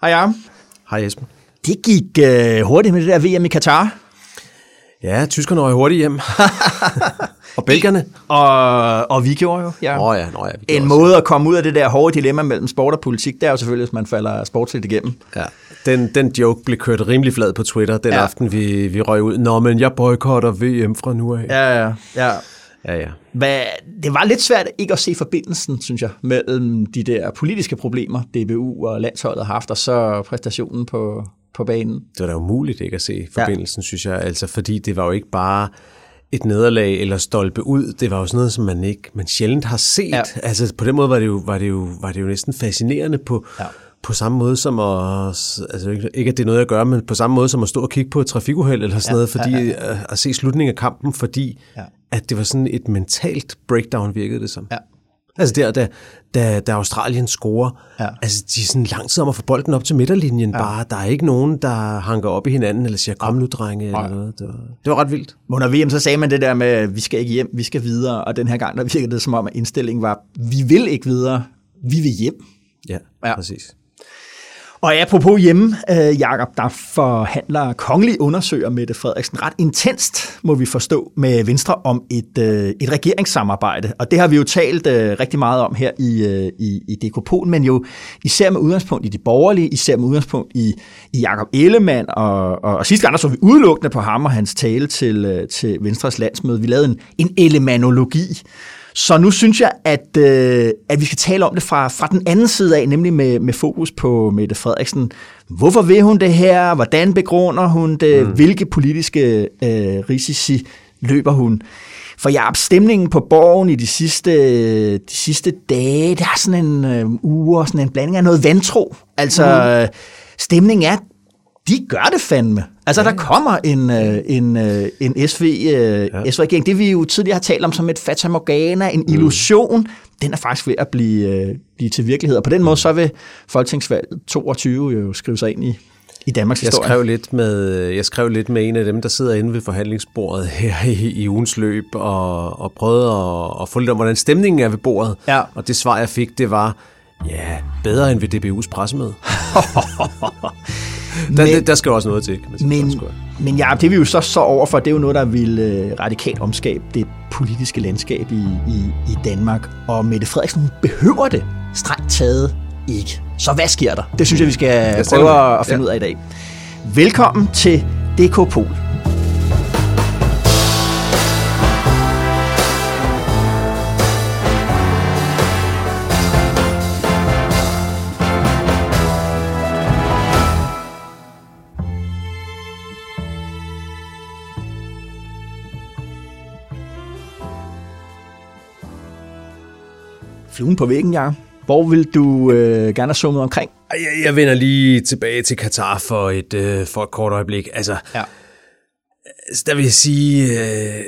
Hej Arm. Hej Esben. Det gik øh, hurtigt med det der VM i Katar. Ja, tyskerne røg hurtigt hjem. og belgerne. Og, og vi gjorde jo. Ja. Nå ja, nå ja. Vi En også. måde at komme ud af det der hårde dilemma mellem sport og politik, det er jo selvfølgelig, hvis man falder sportsligt igennem. Ja. Den, den joke blev kørt rimelig flad på Twitter den ja. aften, vi, vi røg ud. Nå, men jeg boykotter VM fra nu af. Ja, ja, ja. Ja. ja. Hvad, det var lidt svært ikke at se forbindelsen, synes jeg, mellem de der politiske problemer, DBU og landsholdet har haft, og så præstationen på, på banen. Det var da umuligt ikke at se forbindelsen, ja. synes jeg. Altså, fordi det var jo ikke bare et nederlag eller stolpe ud. Det var jo sådan noget, som man ikke, man sjældent har set. Ja. Altså, på den måde var det jo, var det jo, var det jo næsten fascinerende på, Ja. På samme måde som at, altså ikke, at det er noget at gøre, men på samme måde som at stå og kigge på et trafikuheld eller sådan Ja, noget, fordi ja, ja, ja. at se slutningen af kampen, fordi Ja. at det var sådan et mentalt breakdown, virkede det som. Ja. Altså der, da, da, da Australien scorer, Ja. altså de er sådan lang tid om at få bolden op til midterlinjen ja. bare. Der er ikke nogen, der hanker op i hinanden, eller siger, kom nu drenge, eller noget. Det var, det var ret vildt. Under VM så sagde man det der med, at vi skal ikke hjem, vi skal videre, og den her gang der virkede det som om, at indstillingen var, vi vil ikke videre, vi vil hjem. Ja. ja. præcis. Og apropos hjemme, øh, Jakob, der forhandler kongelig undersøger Mette Frederiksen ret intenst, må vi forstå, med Venstre om et, øh, et regeringssamarbejde. Og det har vi jo talt øh, rigtig meget om her i, øh, i, i DK men jo især med udgangspunkt i de borgerlige, især med udgangspunkt i, i Jakob Ellemann. Og, og, og sidste gang der så vi udelukkende på ham og hans tale til, øh, til Venstres landsmøde. Vi lavede en, en elemanologi. Så nu synes jeg, at, øh, at vi skal tale om det fra, fra den anden side af, nemlig med, med fokus på Mette Frederiksen. Hvorfor vil hun det her? Hvordan begrunder hun det? Mm. Hvilke politiske øh, risici løber hun? For jeg stemningen på borgen i de sidste, de sidste dage, der er sådan en øh, uge, sådan en blanding af noget vantro. Altså, mm. stemningen er, de gør det fandme. Altså, ja. der kommer en, øh, en, øh, en SV, øh, ja. SV-regering. Det vi jo tidligere har talt om som et fata morgana, en illusion, den er faktisk ved at blive, øh, blive til virkelighed. Og på den måde, så vil Folketingsvalget 22 jo skrive sig ind i, i Danmarks Jeg historie. skrev, lidt med, jeg skrev lidt med en af dem, der sidder inde ved forhandlingsbordet her i, i ugens løb, og, og prøvede at, at få lidt om, hvordan stemningen er ved bordet. Ja. Og det svar, jeg fik, det var, ja, bedre end ved DBU's pressemøde. der, Men- der, der skal jo også noget til. kan man sige. Men, men ja, det vi jo så så overfor, det er jo noget, der vil øh, radikalt omskabe det politiske landskab i, i, i Danmark. Og Mette Frederiksen behøver det strengt taget ikke. Så hvad sker der? Det synes jeg, vi skal prøve at finde Ja. ud af i dag. Velkommen til DK Pol. Fluen på væggen, Jacob. Hvor vil du øh, gerne have summet omkring? Jeg, jeg vender lige tilbage til Katar for et, øh, for et kort øjeblik. Altså, Ja. altså, der vil jeg sige... Øh,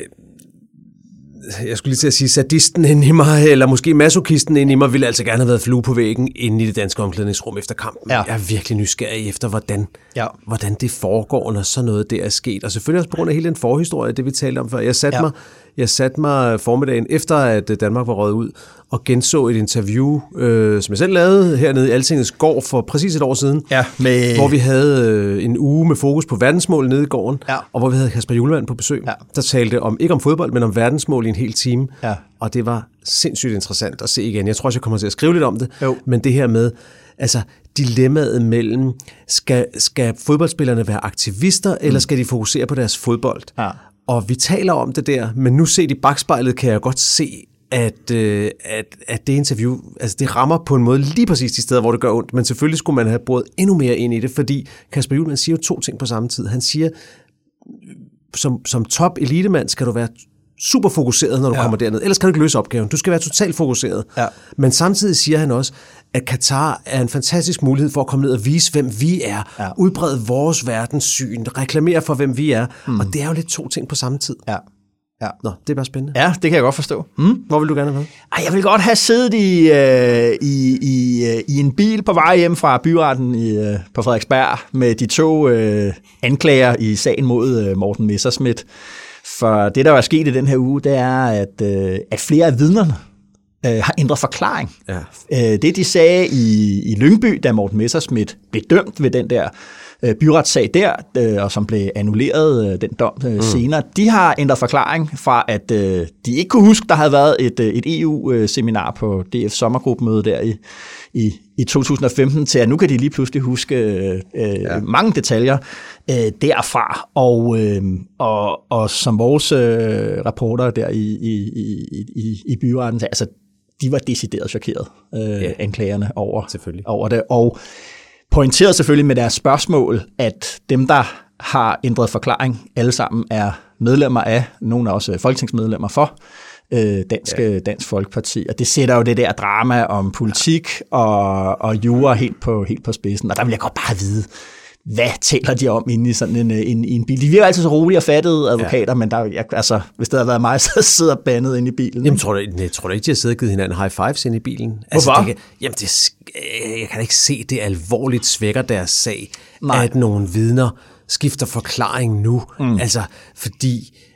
jeg skulle lige til at sige, sadisten inde i mig, eller måske masokisten inde i mig, ville altså gerne have været flue på væggen inde i det danske omklædningsrum efter kampen. Ja. Jeg er virkelig nysgerrig efter, hvordan, Ja. hvordan det foregår, når sådan noget der er sket. Og selvfølgelig også på grund af hele den forhistorie, det vi talte om før. Jeg satte, Ja. ja. mig, jeg satte mig formiddagen efter, at øh, Danmark var røget ud, og genså et interview, øh, som jeg selv lavede hernede i Altingets gård for præcis et år siden. Ja, med... Hvor vi havde øh, en uge med fokus på verdensmål nede i gården, Ja. og hvor vi havde Kasper Julemand på besøg. Ja. Der talte om, ikke om fodbold, men om verdensmål i en hel time. Ja. Og det var sindssygt interessant at se igen. Jeg tror også, jeg kommer til at skrive lidt om det. Jo. Men det her med, altså dilemmaet mellem, skal, skal fodboldspillerne være aktivister, mm. eller skal de fokusere på deres fodbold? Ja. Og vi taler om det der, men nu set i bagspejlet kan jeg godt se, at, øh, at, at det interview, altså det rammer på en måde lige præcis de steder, hvor det gør ondt, men selvfølgelig skulle man have brugt endnu mere ind i det, fordi Kasper Julemand siger jo to ting på samme tid. Han siger, som, som top elitemand skal du være super fokuseret, når du ja. kommer derned. Ellers kan du ikke løse opgaven. Du skal være totalt fokuseret. Ja. Men samtidig siger han også, at Katar er en fantastisk mulighed for at komme ned og vise, hvem vi er, ja. udbrede vores verdenssyn, reklamere for, hvem vi er. Mm. Og det er jo lidt to ting på samme tid. Ja. Ja. Nå, det er bare spændende. Ja, det kan jeg godt forstå. Mm. Hvor vil du gerne have været? Ej, jeg vil godt have siddet i, øh, i, i, øh, i en bil på vej hjem fra byretten i, øh, på Frederiksberg med de to øh, anklager i sagen mod øh, Morten Messerschmidt. For det, der er sket i den her uge, det er, at, øh, at flere af vidnerne øh, har ændret forklaring. Ja. Øh, det, de sagde i, i Lyngby, da Morten Messerschmidt blev dømt ved den der øh, byretssag der, øh, og som blev annulleret øh, den dom øh, mm. senere, de har ændret forklaring fra, at øh, de ikke kunne huske, der havde været et, øh, et EU-seminar på DF sommergruppemøde der i, i, i 2015, til at nu kan de lige pludselig huske øh, ja. mange detaljer øh, derfra. Og, øh, og, og som vores øh, rapporter der i, i, i, i, i byretten, altså de var decideret chokeret, øh, ja. anklagerne over, Selvfølgelig. over det. Og pointerede selvfølgelig med deres spørgsmål, at dem, der har ændret forklaring, alle sammen er medlemmer af, nogle er også folketingsmedlemmer for, øh, Dansk, ja. Dansk Folkeparti. Og det sætter jo det der drama om politik og, og jura helt på, helt på spidsen. Og der vil jeg godt bare vide, hvad taler de om inde i sådan en, en, en bil? De virker altid så rolige og fattede advokater, ja. men der, jeg, altså, hvis det havde været mig, så sidder bandet inde i bilen. Jamen, tror du, jeg tror du ikke, de har siddet og givet hinanden high fives inde i bilen? Altså, Hvorfor? Det kan, jamen, det, jeg kan ikke se, det alvorligt svækker deres sag, Nej. at nogle vidner skifter forklaring nu. Mm. Altså, fordi Øh,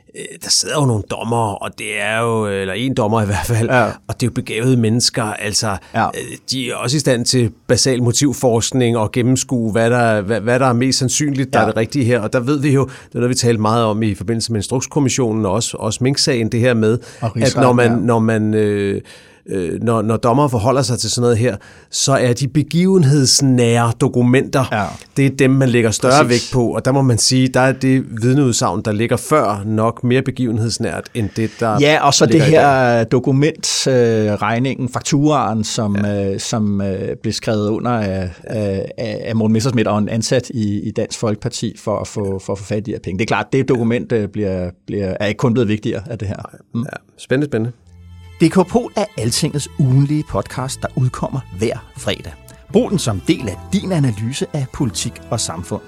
der sidder jo nogle dommer, og det er jo, eller en dommer i hvert fald, ja. og det er jo begavede mennesker, altså ja. Øh, de er også i stand til basal motivforskning og gennemskue, hvad der, hvad, hvad der er mest sandsynligt, der ja. er det rigtige her, og der ved vi jo, det er noget, vi talte meget om i forbindelse med Instrukskommissionen og også, også Mink-sagen, det her med, at når man, ja. når man øh, øh, når, når dommer forholder sig til sådan noget her, så er de begivenhedsnære dokumenter, ja. det er dem, man lægger større Præcis. vægt på, og der må man sige, der er det vidneudsagn, der ligger før nok mere begivenhedsnært, end det, der Ja, og så det her dokumentregningen, øh, fakturaen, som, ja. øh, som øh, blev skrevet under af, af, af Morten Messersmith og en ansat i, i Dansk Folkeparti for at få, for at få fat i de her penge. Det er klart, det dokument øh, bliver, bliver, er ikke kun blevet vigtigere af det her. Mm. Ja, spændende, spændende. DK Pol er Altingets ugenlige podcast, der udkommer hver fredag. Brug den som del af din analyse af politik og samfund.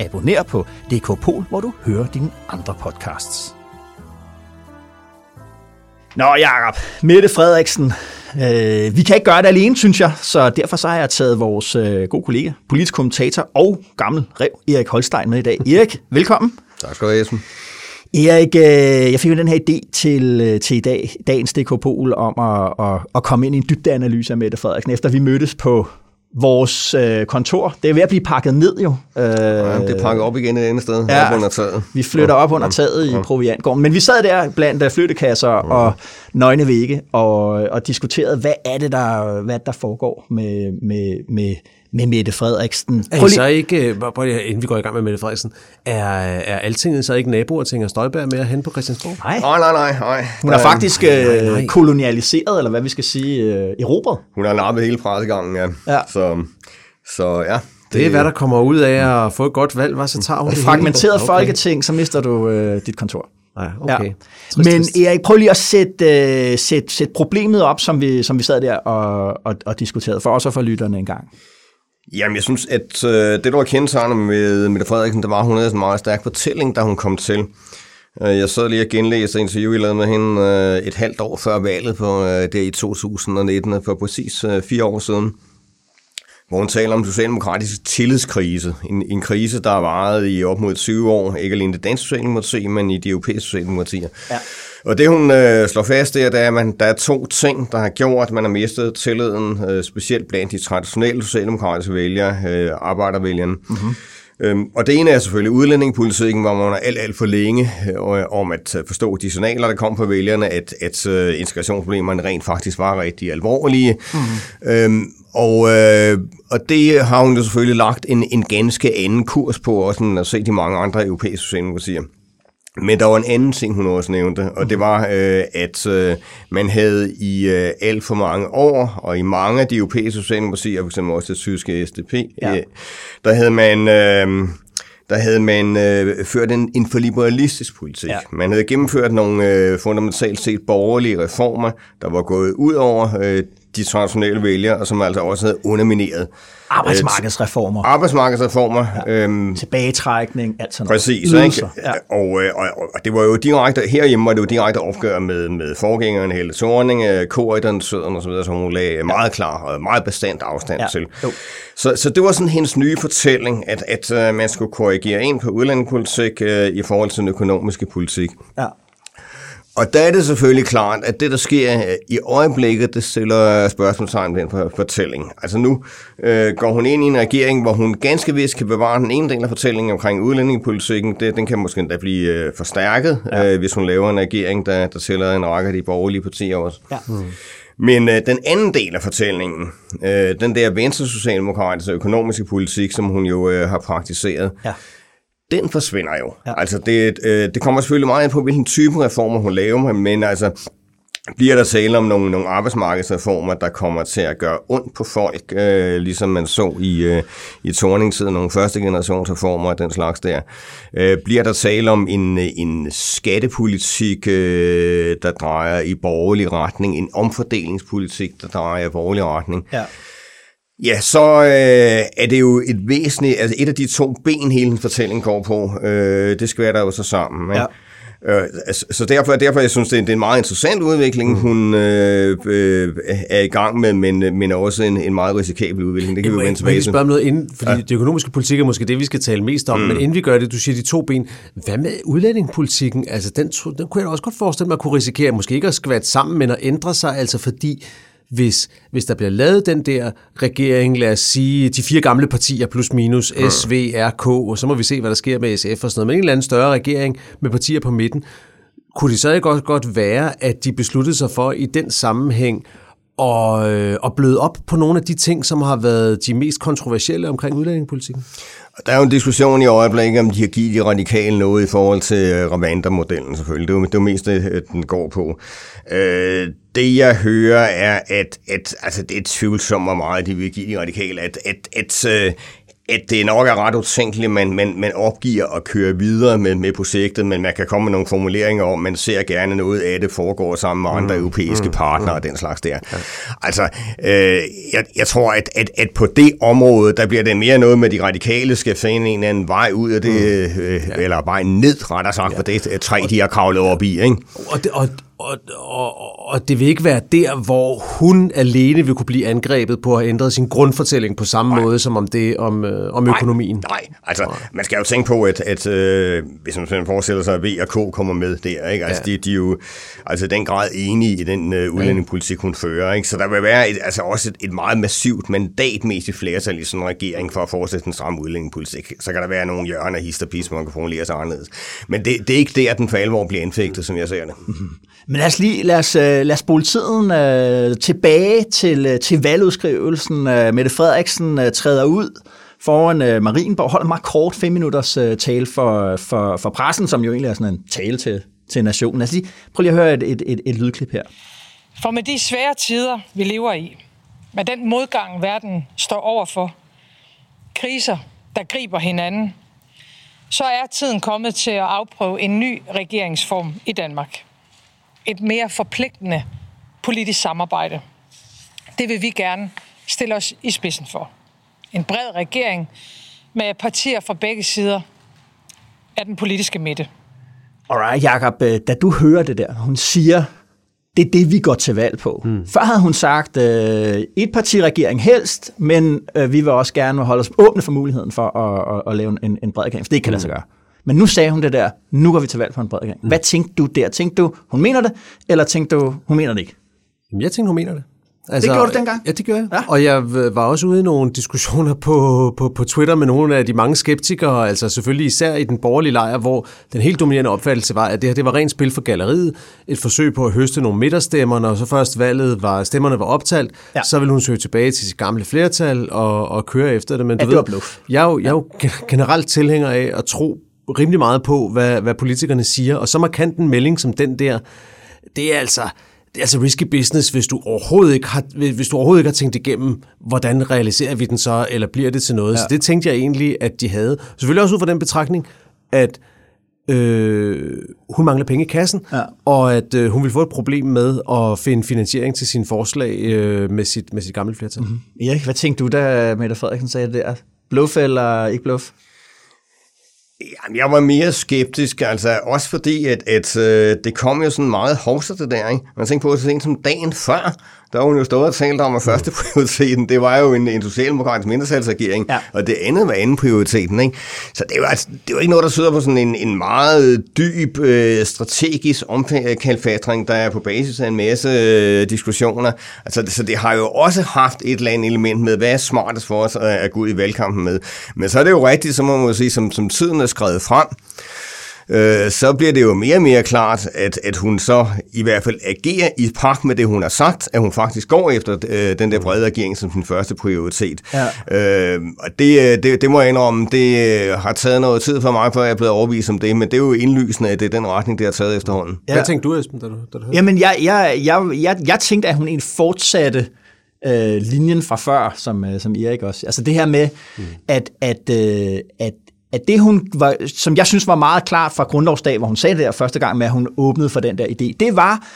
Abonner på DK Pol, hvor du hører dine andre podcasts. Nå, Jacob. Mette Frederiksen. Øh, vi kan ikke gøre det alene, synes jeg, så derfor så har jeg taget vores øh, gode kollega, politisk kommentator og gammel rev, Erik Holstein, med i dag. Erik, velkommen. Tak skal du have, Erik, øh, jeg fik jo den her idé til, øh, til i dag, dagens DK Pol om at, at, at komme ind i en dybdeanalyse af Mette Frederiksen, efter vi mødtes på vores øh, kontor. Det er ved at blive pakket ned jo. Øh, ja, det er pakket op igen et andet sted, ja, op under taget. Vi flytter op under taget i Proviantgården. Men vi sad der blandt flyttekasser ja. og nøgne vægge og, og diskuterede, hvad er det, der, hvad der foregår med, med, med med Mette Frederiksen. Er I så ikke, øh, inden vi går i gang med Mette Frederiksen, er, er Altinget så ikke naboer til Inger Støjberg med at hen på Christiansborg? Nej, nej, nej. nej, nej. Hun er faktisk nej, nej, nej. Øh, kolonialiseret, eller hvad vi skal sige, øh, erobret. Hun har nappet hele pressegangen, ja. ja. Så, så ja, det er, hvad der kommer ud af at få et godt valg, hvad så tager hun det Fragmenteret okay. folketing, så mister du øh, dit kontor. Ja, okay. Ja. Trist, Men trist. Erik, prøv lige at sætte, uh, sætte, sætte problemet op, som vi, som vi sad der og, og, og diskuterede, for os og for lytterne en gang. Jamen, jeg synes, at øh, det, der var kendetegnet med Mette Frederiksen, det var, at hun havde en meget stærk fortælling, da hun kom til. Øh, jeg sad lige og genlæste interview, jeg lavede med hende øh, et halvt år før valget på øh, der i 2019, for præcis øh, fire år siden, hvor hun taler om socialdemokratisk tillidskrise. En, en krise, der har varet i op mod 20 år, ikke alene det danske socialdemokrati, men i de europæiske socialdemokratier. Ja. Og det hun øh, slår fast, det er, at man, der er to ting, der har gjort, at man har mistet tilliden, øh, specielt blandt de traditionelle socialdemokratiske vælgere, øh, arbejdervælgerne. Mm-hmm. Øhm, og det ene er selvfølgelig udlændingepolitikken, hvor man er alt, alt for længe øh, om at øh, forstå de signaler, der kom fra vælgerne, at, at øh, integrationsproblemerne rent faktisk var rigtig alvorlige. Mm-hmm. Øhm, og, øh, og det har hun jo selvfølgelig lagt en, en ganske anden kurs på, også end at se de mange andre europæiske socialdemokratier. Men der var en anden ting, hun også nævnte, og det var, øh, at øh, man havde i øh, alt for mange år, og i mange af de europæiske socialdemokratier, f.eks. også det tyske SDP, ja. øh, der havde man... Øh, der havde man øh, ført en, en for liberalistisk politik. Ja. Man havde gennemført nogle øh, fundamentalt set borgerlige reformer, der var gået ud over øh, de traditionelle vælgere, og som altså også havde undermineret Arbejdsmarkedsreformer. arbejdsmarkedsreformer. Ja. Øhm, Tilbagetrækning, alt sådan Præcis, noget. ikke? Ja. Og, øh, og, og det var jo direkte, herhjemme var det jo direkte opgør med, med forgængeren Helle Thorning, Korridon, Søderen osv., som hun lagde meget klar og meget bestandt afstand Ja. til. Jo. Så, så det var sådan hendes nye fortælling, at, at uh, man skulle korrigere ind på udlændingepolitik uh, i forhold til den økonomiske politik. Ja. Og der er det selvfølgelig klart, at det, der sker øh, i øjeblikket, det stiller spørgsmålstegn ved den for- fortælling. Altså nu øh, går hun ind i en regering, hvor hun ganske vist kan bevare den ene del af fortællingen omkring udlændingepolitikken. Det, den kan måske endda blive øh, forstærket, ja. øh, hvis hun laver en regering, der, der tæller en række af de borgerlige partier også. Ja. Men øh, den anden del af fortællingen, øh, den der venstre-socialdemokratiske økonomiske politik, som hun jo øh, har praktiseret, Ja. Den forsvinder jo. Ja. Altså det, øh, det kommer selvfølgelig meget ind på, hvilken type reformer hun laver, men altså bliver der tale om nogle, nogle arbejdsmarkedsreformer, der kommer til at gøre ondt på folk, øh, ligesom man så i, øh, i Torning-tiden, nogle første generationsreformer og den slags der. Øh, bliver der tale om en, en skattepolitik, øh, der drejer i borgerlig retning, en omfordelingspolitik, der drejer i borgerlig retning, Ja. Ja, så øh, er det jo et væsentligt, altså et af de to ben, hele hendes fortælling går på, øh, det skvætter jo så sammen. Ikke? Ja. Øh, altså, så derfor, derfor jeg synes det er, en meget interessant udvikling, mm. hun øh, øh, er i gang med, men, men også en, en meget risikabel udvikling. Det kan vi jo Må vende jeg tilbage til. spørge om noget inden, fordi ja. det økonomiske politik er måske det, vi skal tale mest om, mm. men inden vi gør det, du siger de to ben, hvad med udlændingepolitikken? Altså, den, den kunne jeg da også godt forestille mig at kunne risikere, måske ikke at skvatte sammen, men at ændre sig, altså fordi hvis, hvis der bliver lavet den der regering, lad os sige, de fire gamle partier plus minus, S, V, R, K, og så må vi se, hvad der sker med SF og sådan noget, men en eller anden større regering med partier på midten, kunne det så ikke også godt være, at de besluttede sig for i den sammenhæng og, øh, og bløde op på nogle af de ting, som har været de mest kontroversielle omkring udlændingepolitikken? Der er jo en diskussion i øjeblikket, om de har givet de radikale noget i forhold til øh, Rwanda-modellen selvfølgelig. Det er jo det, er jo mest det, øh, den går på. Øh, det jeg hører er, at, at altså, det er tvivlsomt, hvor meget de vil give de radikale, at, at, at, øh, at det nok er ret utænkeligt, at man, man, man opgiver at køre videre med, med projektet, men man kan komme med nogle formuleringer om, man ser gerne noget af det foregår sammen med andre mm, europæiske mm, partnere mm. og den slags der. Ja. Altså, øh, jeg, jeg tror, at, at, at på det område, der bliver det mere noget med, de radikale skal finde en eller anden vej ud af det, mm. øh, ja. eller vej ned, rettere sagt, ja. på det træ, de har kravlet op i, ikke? Og det, og, og, og, og det vil ikke være der, hvor hun alene vil kunne blive angrebet på at have ændret sin grundfortælling på samme Nej. måde som om det om, øh, om økonomien. Nej, nej, altså man skal jo tænke på, at, at øh, hvis man forestiller sig, at V og K kommer med der, ikke? Altså, ja. de, de er jo altså, i den grad enige i den øh, udlændingepolitik, hun fører. Ikke? Så der vil være et, altså, også et, et meget massivt mandatmæssigt flertal i sådan en regering for at fortsætte den stramme udlændingepolitik. Så kan der være nogle hjørner, hist og pis, man kan formulere sig anderledes. Men det, det er ikke der, den for alvor bliver indfægtet, som jeg ser det. Men lad os lige lad os, øh, lad os spole tiden øh, tilbage til, øh, til valgudskrivelsen. Øh, Mette Frederiksen øh, træder ud foran øh, Marienborg, holder en meget kort fem minutters øh, tale for, for, for pressen, som jo egentlig er sådan en tale til, til nationen. Lad os lige, prøv lige at høre et, et, et, et lydklip her. For med de svære tider, vi lever i, med den modgang, verden står overfor, kriser, der griber hinanden, så er tiden kommet til at afprøve en ny regeringsform i Danmark. Et mere forpligtende politisk samarbejde. Det vil vi gerne stille os i spidsen for. En bred regering med partier fra begge sider af den politiske midte. Alright, Jacob, øh, da du hører det der, hun siger, det er det, vi går til valg på. Mm. Før havde hun sagt, øh, et partiregering helst, men øh, vi vil også gerne holde os åbne for muligheden for at, at, at lave en, en bred regering, for det kan mm. lade sig gøre. Men nu sagde hun det der, nu går vi til valg på en bred regering. Mm. Hvad tænkte du der? Tænkte du, hun mener det, eller tænkte du, hun mener det ikke? Jamen, jeg tænkte, hun mener det. Altså, det gjorde du dengang? Ja, det gjorde jeg. Ja. Og jeg var også ude i nogle diskussioner på, på, på Twitter med nogle af de mange skeptikere, altså selvfølgelig især i den borgerlige lejr, hvor den helt dominerende opfattelse var, at det her det var rent spil for galleriet, et forsøg på at høste nogle midterstemmerne, når så først valget var, stemmerne var optalt, ja. så ville hun søge tilbage til sit gamle flertal og, og køre efter det. Men Ja, du det var bluff. jeg er jo, jeg er jo generelt tilhænger af at tro rimelig meget på, hvad, hvad politikerne siger, og så markant en melding som den der, det er altså det er altså risky business, hvis du overhovedet ikke har, hvis du overhovedet ikke har tænkt igennem, hvordan realiserer vi den så, eller bliver det til noget. Ja. Så det tænkte jeg egentlig, at de havde. Selvfølgelig også ud fra den betragtning, at øh, hun mangler penge i kassen, ja. og at øh, hun vil få et problem med at finde finansiering til sine forslag øh, med, sit, med sit gamle flertal. Mm-hmm. Erik, hvad tænkte du, da Mette Frederiksen sagde det der? Bluff eller ikke bluff? Jamen, jeg var mere skeptisk, altså også fordi, at, at øh, det kom jo sådan meget hovset det der, ikke? Man tænkte på, at så sent som dagen før, der var hun jo stået og talt om, at første prioriteten, det var jo en, en socialdemokratisk mindretalsregering, ja. og det andet var anden prioriteten. Ikke? Så det var, altså, det var ikke noget, der sidder på sådan en, en meget dyb øh, strategisk omkalfatring, der er på basis af en masse øh, diskussioner. Altså, så det har jo også haft et eller andet element med, hvad er smartest for os at, at gå ud i valgkampen med. Men så er det jo rigtigt, så må man sige, som, som tiden er skrevet frem, øh, så bliver det jo mere og mere klart, at, at hun så i hvert fald agerer i pagt med det, hun har sagt, at hun faktisk går efter øh, den der brede regering som sin første prioritet. Ja. Øh, og det, øh, det, det må jeg indrømme, det øh, har taget noget tid for mig, før jeg er blevet overbevist om det, men det er jo indlysende, at det er den retning, det har taget efterhånden. Ja. Hvad tænkte du, Esben, da du, da du hørte? Jamen, jeg, jeg, jeg, jeg, jeg tænkte, at hun en fortsatte øh, linjen fra før, som, øh, som Erik også. Altså det her med, mm. at, at, øh, at at det, hun var, som jeg synes var meget klart fra grundlovsdag, hvor hun sagde det der første gang med, at hun åbnede for den der idé, det var,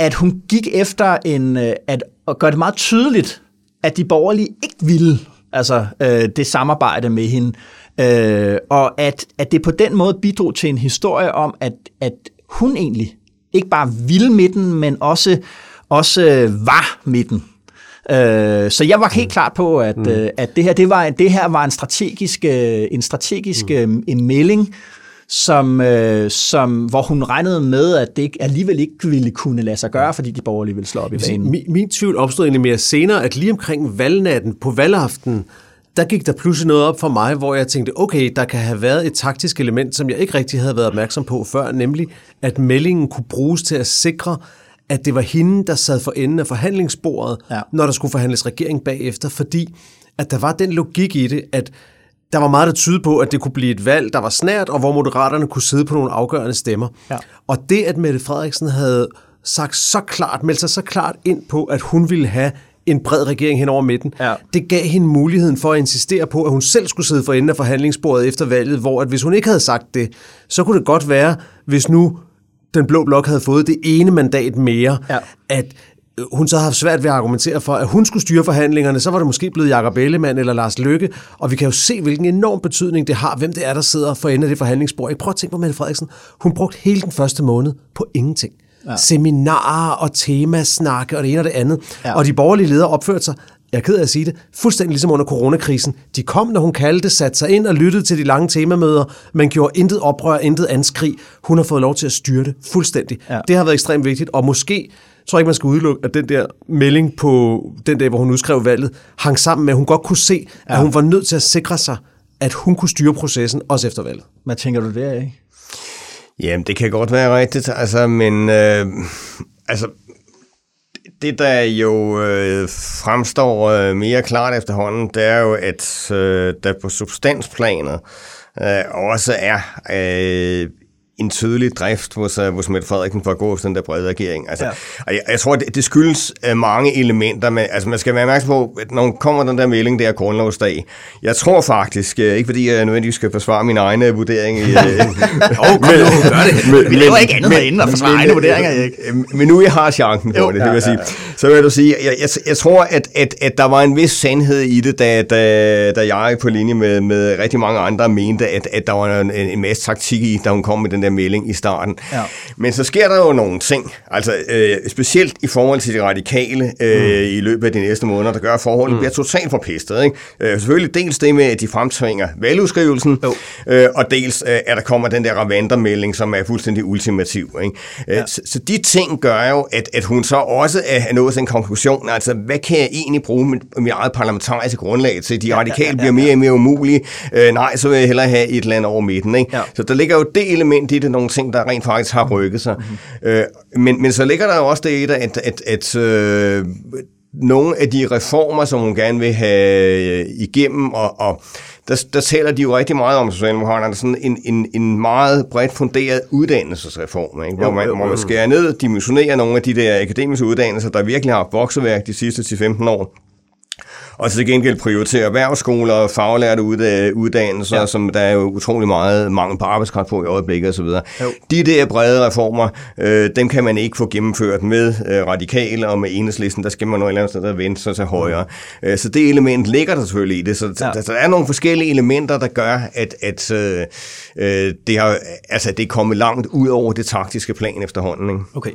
at hun gik efter en, øh, at, at gøre det meget tydeligt, at de borgerlige ikke ville altså, øh, det samarbejde med hende, øh, og at, at det på den måde bidrog til en historie om, at, at hun egentlig ikke bare ville midten, men også, også øh, var midten. Øh, så jeg var helt mm. klar på, at, mm. øh, at det her det var det her var en strategisk øh, en strategisk mm. øh, en melding, som, øh, som, hvor hun regnede med, at det alligevel ikke ville kunne lade sig gøre, fordi de borgerlige ville slå op i banen. Min, min tvivl opstod egentlig mere senere, at lige omkring valgnatten på valgaften, der gik der pludselig noget op for mig, hvor jeg tænkte, okay, der kan have været et taktisk element, som jeg ikke rigtig havde været opmærksom på før, nemlig at meldingen kunne bruges til at sikre, at det var hende, der sad for enden af forhandlingsbordet, ja. når der skulle forhandles regering bagefter, fordi at der var den logik i det, at der var meget, der tyde på, at det kunne blive et valg, der var snært, og hvor moderaterne kunne sidde på nogle afgørende stemmer. Ja. Og det, at Mette Frederiksen havde sagt så klart, meldt sig så klart ind på, at hun ville have en bred regering hen over midten. Ja. Det gav hende muligheden for at insistere på, at hun selv skulle sidde for enden af forhandlingsbordet efter valget, hvor at hvis hun ikke havde sagt det, så kunne det godt være, hvis nu den blå blok havde fået det ene mandat mere, ja. at øh, hun så har haft svært ved at argumentere for, at hun skulle styre forhandlingerne, så var det måske blevet Jakob Ellemann eller Lars Løkke, og vi kan jo se, hvilken enorm betydning det har, hvem det er, der sidder for enden af det forhandlingsbord. Jeg prøver at tænke på Mette Frederiksen. Hun brugte hele den første måned på ingenting. Ja. Seminarer og temasnakke og det ene og det andet. Ja. Og de borgerlige ledere opførte sig jeg er ked af at sige det, fuldstændig ligesom under coronakrisen. De kom, når hun kaldte, satte sig ind og lyttede til de lange temamøder, men gjorde intet oprør, intet anskrig. Hun har fået lov til at styre det fuldstændig. Ja. Det har været ekstremt vigtigt, og måske tror jeg ikke, man skal udelukke, at den der melding på den dag, hvor hun udskrev valget, hang sammen med, at hun godt kunne se, ja. at hun var nødt til at sikre sig, at hun kunne styre processen også efter valget. Hvad tænker du der, ikke? Jamen, det kan godt være rigtigt, altså, men øh, altså, det, der jo øh, fremstår øh, mere klart efterhånden, det er jo, at øh, der på substansplanet øh, også er øh, en tydelig drift hos, uh, hos Mette Frederiksen for at gå efter den der brede regering. Altså, ja. og jeg, jeg tror, det, det skyldes uh, mange elementer. Men, altså, man skal være opmærksom på, at når kommer den der melding, der er grundlovsdag. Jeg tror faktisk, uh, ikke fordi jeg nødvendigvis skal forsvare min egen uh, vurdering. Uh, jo, kom nu, gør det. Men, Vi laver ikke andet herinde at forsvare egne vurderinger, ikke? Men nu jeg har chancen på jo, det, det vil jeg sige. Ja, ja. Så vil du sige, jeg, jeg, jeg tror, at, at, at der var en vis sandhed i det, da, da, da jeg på linje med, med rigtig mange andre mente, at, at der var en, en masse taktik i, da hun kom med den der melding i starten. Ja. Men så sker der jo nogle ting, altså øh, specielt i forhold til de radikale øh, mm. i løbet af de næste måneder, der gør, at forholdet mm. bliver totalt forpestet. Ikke? Øh, selvfølgelig dels det med, at de fremtvinger valgudskrivelsen, øh, og dels øh, at der kommer den der Ravander-melding, som er fuldstændig ultimativ. Ikke? Øh, ja. så, så de ting gør jo, at, at hun så også er nået til en konklusion, altså hvad kan jeg egentlig bruge mit, mit eget parlamentariske grundlag til? De radikale ja, ja, ja, ja. bliver mere og mere umulige. Øh, nej, så vil jeg hellere have et land over midten. Ikke? Ja. Så der ligger jo det element i det, nogle ting, der rent faktisk har rykket sig. Mm-hmm. Øh, men, men så ligger der jo også det i det, at, at, at øh, nogle af de reformer, som hun gerne vil have øh, igennem, og, og der, der taler de jo rigtig meget om Socialdemokraterne, sådan en, en, en meget bredt funderet uddannelsesreform, ikke? Hvor, man, hvor man skærer ned, dimensionerer nogle af de der akademiske uddannelser, der virkelig har vokseværk de sidste 10-15 år, og til gengæld prioritere erhvervsskoler og faglærte uddannelser, ja. som der er jo utrolig meget mangel på arbejdskraft på i øjeblikket osv. De der brede reformer, øh, dem kan man ikke få gennemført med øh, radikale og med enhedslisten. Der skal man noget eller andet sted der venstre til højre. Mm. Øh, så det element ligger der selvfølgelig i det. Så, ja. der, der er nogle forskellige elementer, der gør, at, at øh, øh det, har, altså, det er kommet langt ud over det taktiske plan efterhånden. Ikke? Okay.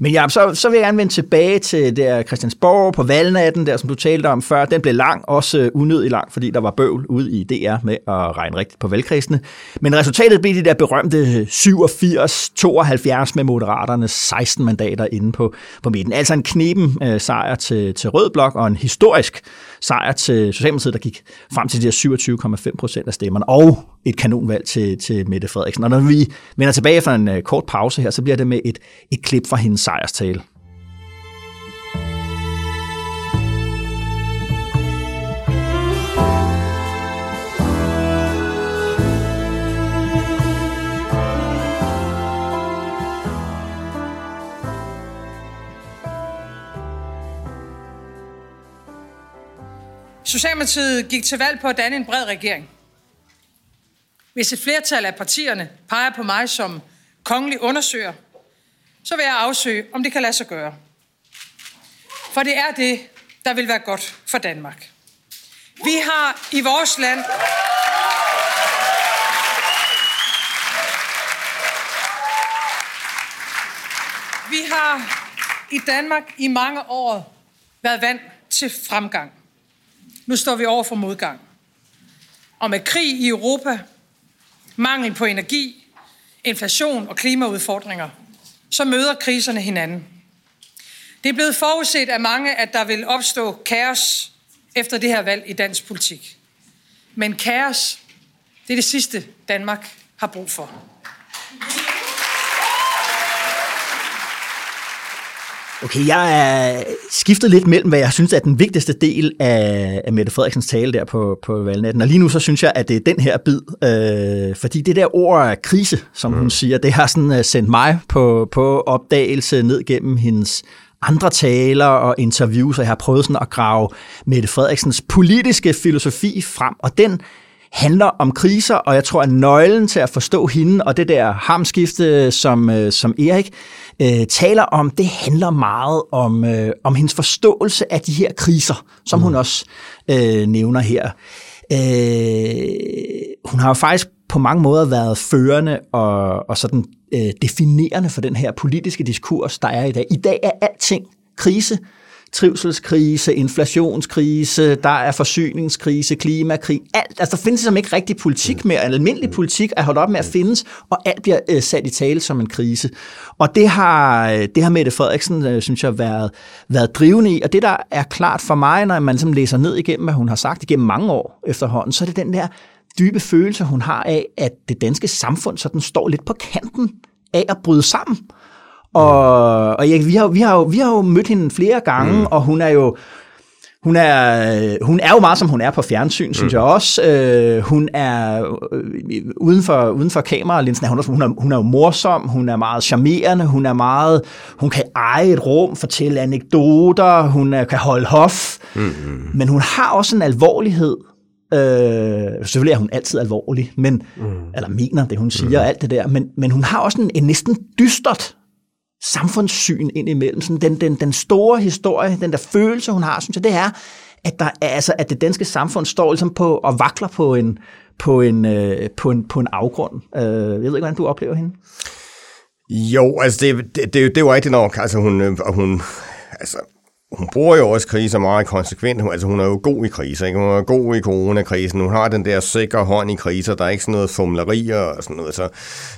Men ja, så, så vil jeg gerne vende tilbage til der Christiansborg på valgnatten, der som du talte om før. Den blev lang, også øh, unødig lang, fordi der var bøvl ude i DR med at regne rigtigt på valgkredsene. Men resultatet blev de der berømte øh, 87-72 med Moderaternes 16 mandater inde på, på midten. Altså en knepen øh, sejr til, til Rød Blok og en historisk sejr til Socialdemokratiet, der gik frem til de her 27,5 procent af stemmerne, og et kanonvalg til, til Mette Frederiksen. Og når vi vender tilbage fra en øh, kort pause her, så bliver det med et, et klip fra hendes sejrstale. Socialdemokratiet gik til valg på at danne en bred regering. Hvis et flertal af partierne peger på mig som kongelig undersøger, så vil jeg afsøge, om det kan lade sig gøre. For det er det, der vil være godt for Danmark. Vi har i vores land Vi har i Danmark i mange år været vant til fremgang. Nu står vi over for modgang. Og med krig i Europa, mangel på energi, inflation og klimaudfordringer, så møder kriserne hinanden. Det er blevet forudset af mange, at der vil opstå kaos efter det her valg i dansk politik. Men kaos, det er det sidste, Danmark har brug for. Okay, jeg er skiftet lidt mellem, hvad jeg synes er den vigtigste del af, af Mette Frederiksens tale der på, på valgnatten. Og lige nu så synes jeg, at det er den her bid. Øh, fordi det der ord krise, som mm. hun siger, det har sådan uh, sendt mig på, på opdagelse ned gennem hendes andre taler og interviews, og jeg har prøvet sådan at grave Mette Frederiksens politiske filosofi frem. Og den handler om kriser, og jeg tror, at nøglen til at forstå hende og det der hamskifte, som, øh, som Erik øh, taler om, det handler meget om, øh, om hendes forståelse af de her kriser, som mm. hun også øh, nævner her. Øh, hun har jo faktisk på mange måder været førende og, og sådan øh, definerende for den her politiske diskurs, der er i dag. I dag er alting krise, trivselskrise, inflationskrise, der er forsyningskrise, klimakrig, alt. Altså, der findes som ikke rigtig politik mere. En almindelig politik er holdt op med at findes, og alt bliver øh, sat i tale som en krise. Og det har, øh, det har Mette Frederiksen, øh, synes jeg, været, været drivende i. Og det, der er klart for mig, når man ligesom læser ned igennem, hvad hun har sagt igennem mange år efterhånden, så er det den der dybe følelse, hun har af, at det danske samfund sådan står lidt på kanten af at bryde sammen. Og, og ja, vi, har, vi, har jo, vi har jo mødt hende flere gange, mm. og hun er jo hun er, hun er jo meget, som hun er på fjernsyn, synes mm. jeg også. Øh, hun er øh, uden for, uden for kameralinsen, er hun, hun, er, hun er jo morsom, hun er meget charmerende, hun er meget, hun kan eje et rum, fortælle anekdoter, hun er, kan holde hof, mm. men hun har også en alvorlighed, Øh, selvfølgelig er hun altid alvorlig, men, mm. eller mener det, hun siger, mm. alt det der, men, men hun har også en, en næsten dystert samfundssyn ind imellem. Sådan den, den, den store historie, den der følelse, hun har, synes jeg, det er, at, der, altså, at det danske samfund står ligesom på og vakler på en, på en, øh, på en, på en afgrund. Øh, jeg ved ikke, hvordan du oplever hende. Jo, altså det, det, det, det er jo rigtigt nok. Altså hun, øh, og hun, altså, hun bruger jo også kriser meget konsekvent. Altså, hun er jo god i kriser, ikke? Hun er god i coronakrisen. Hun har den der sikre hånd i kriser. Der er ikke sådan noget fumlerier og sådan noget. Så,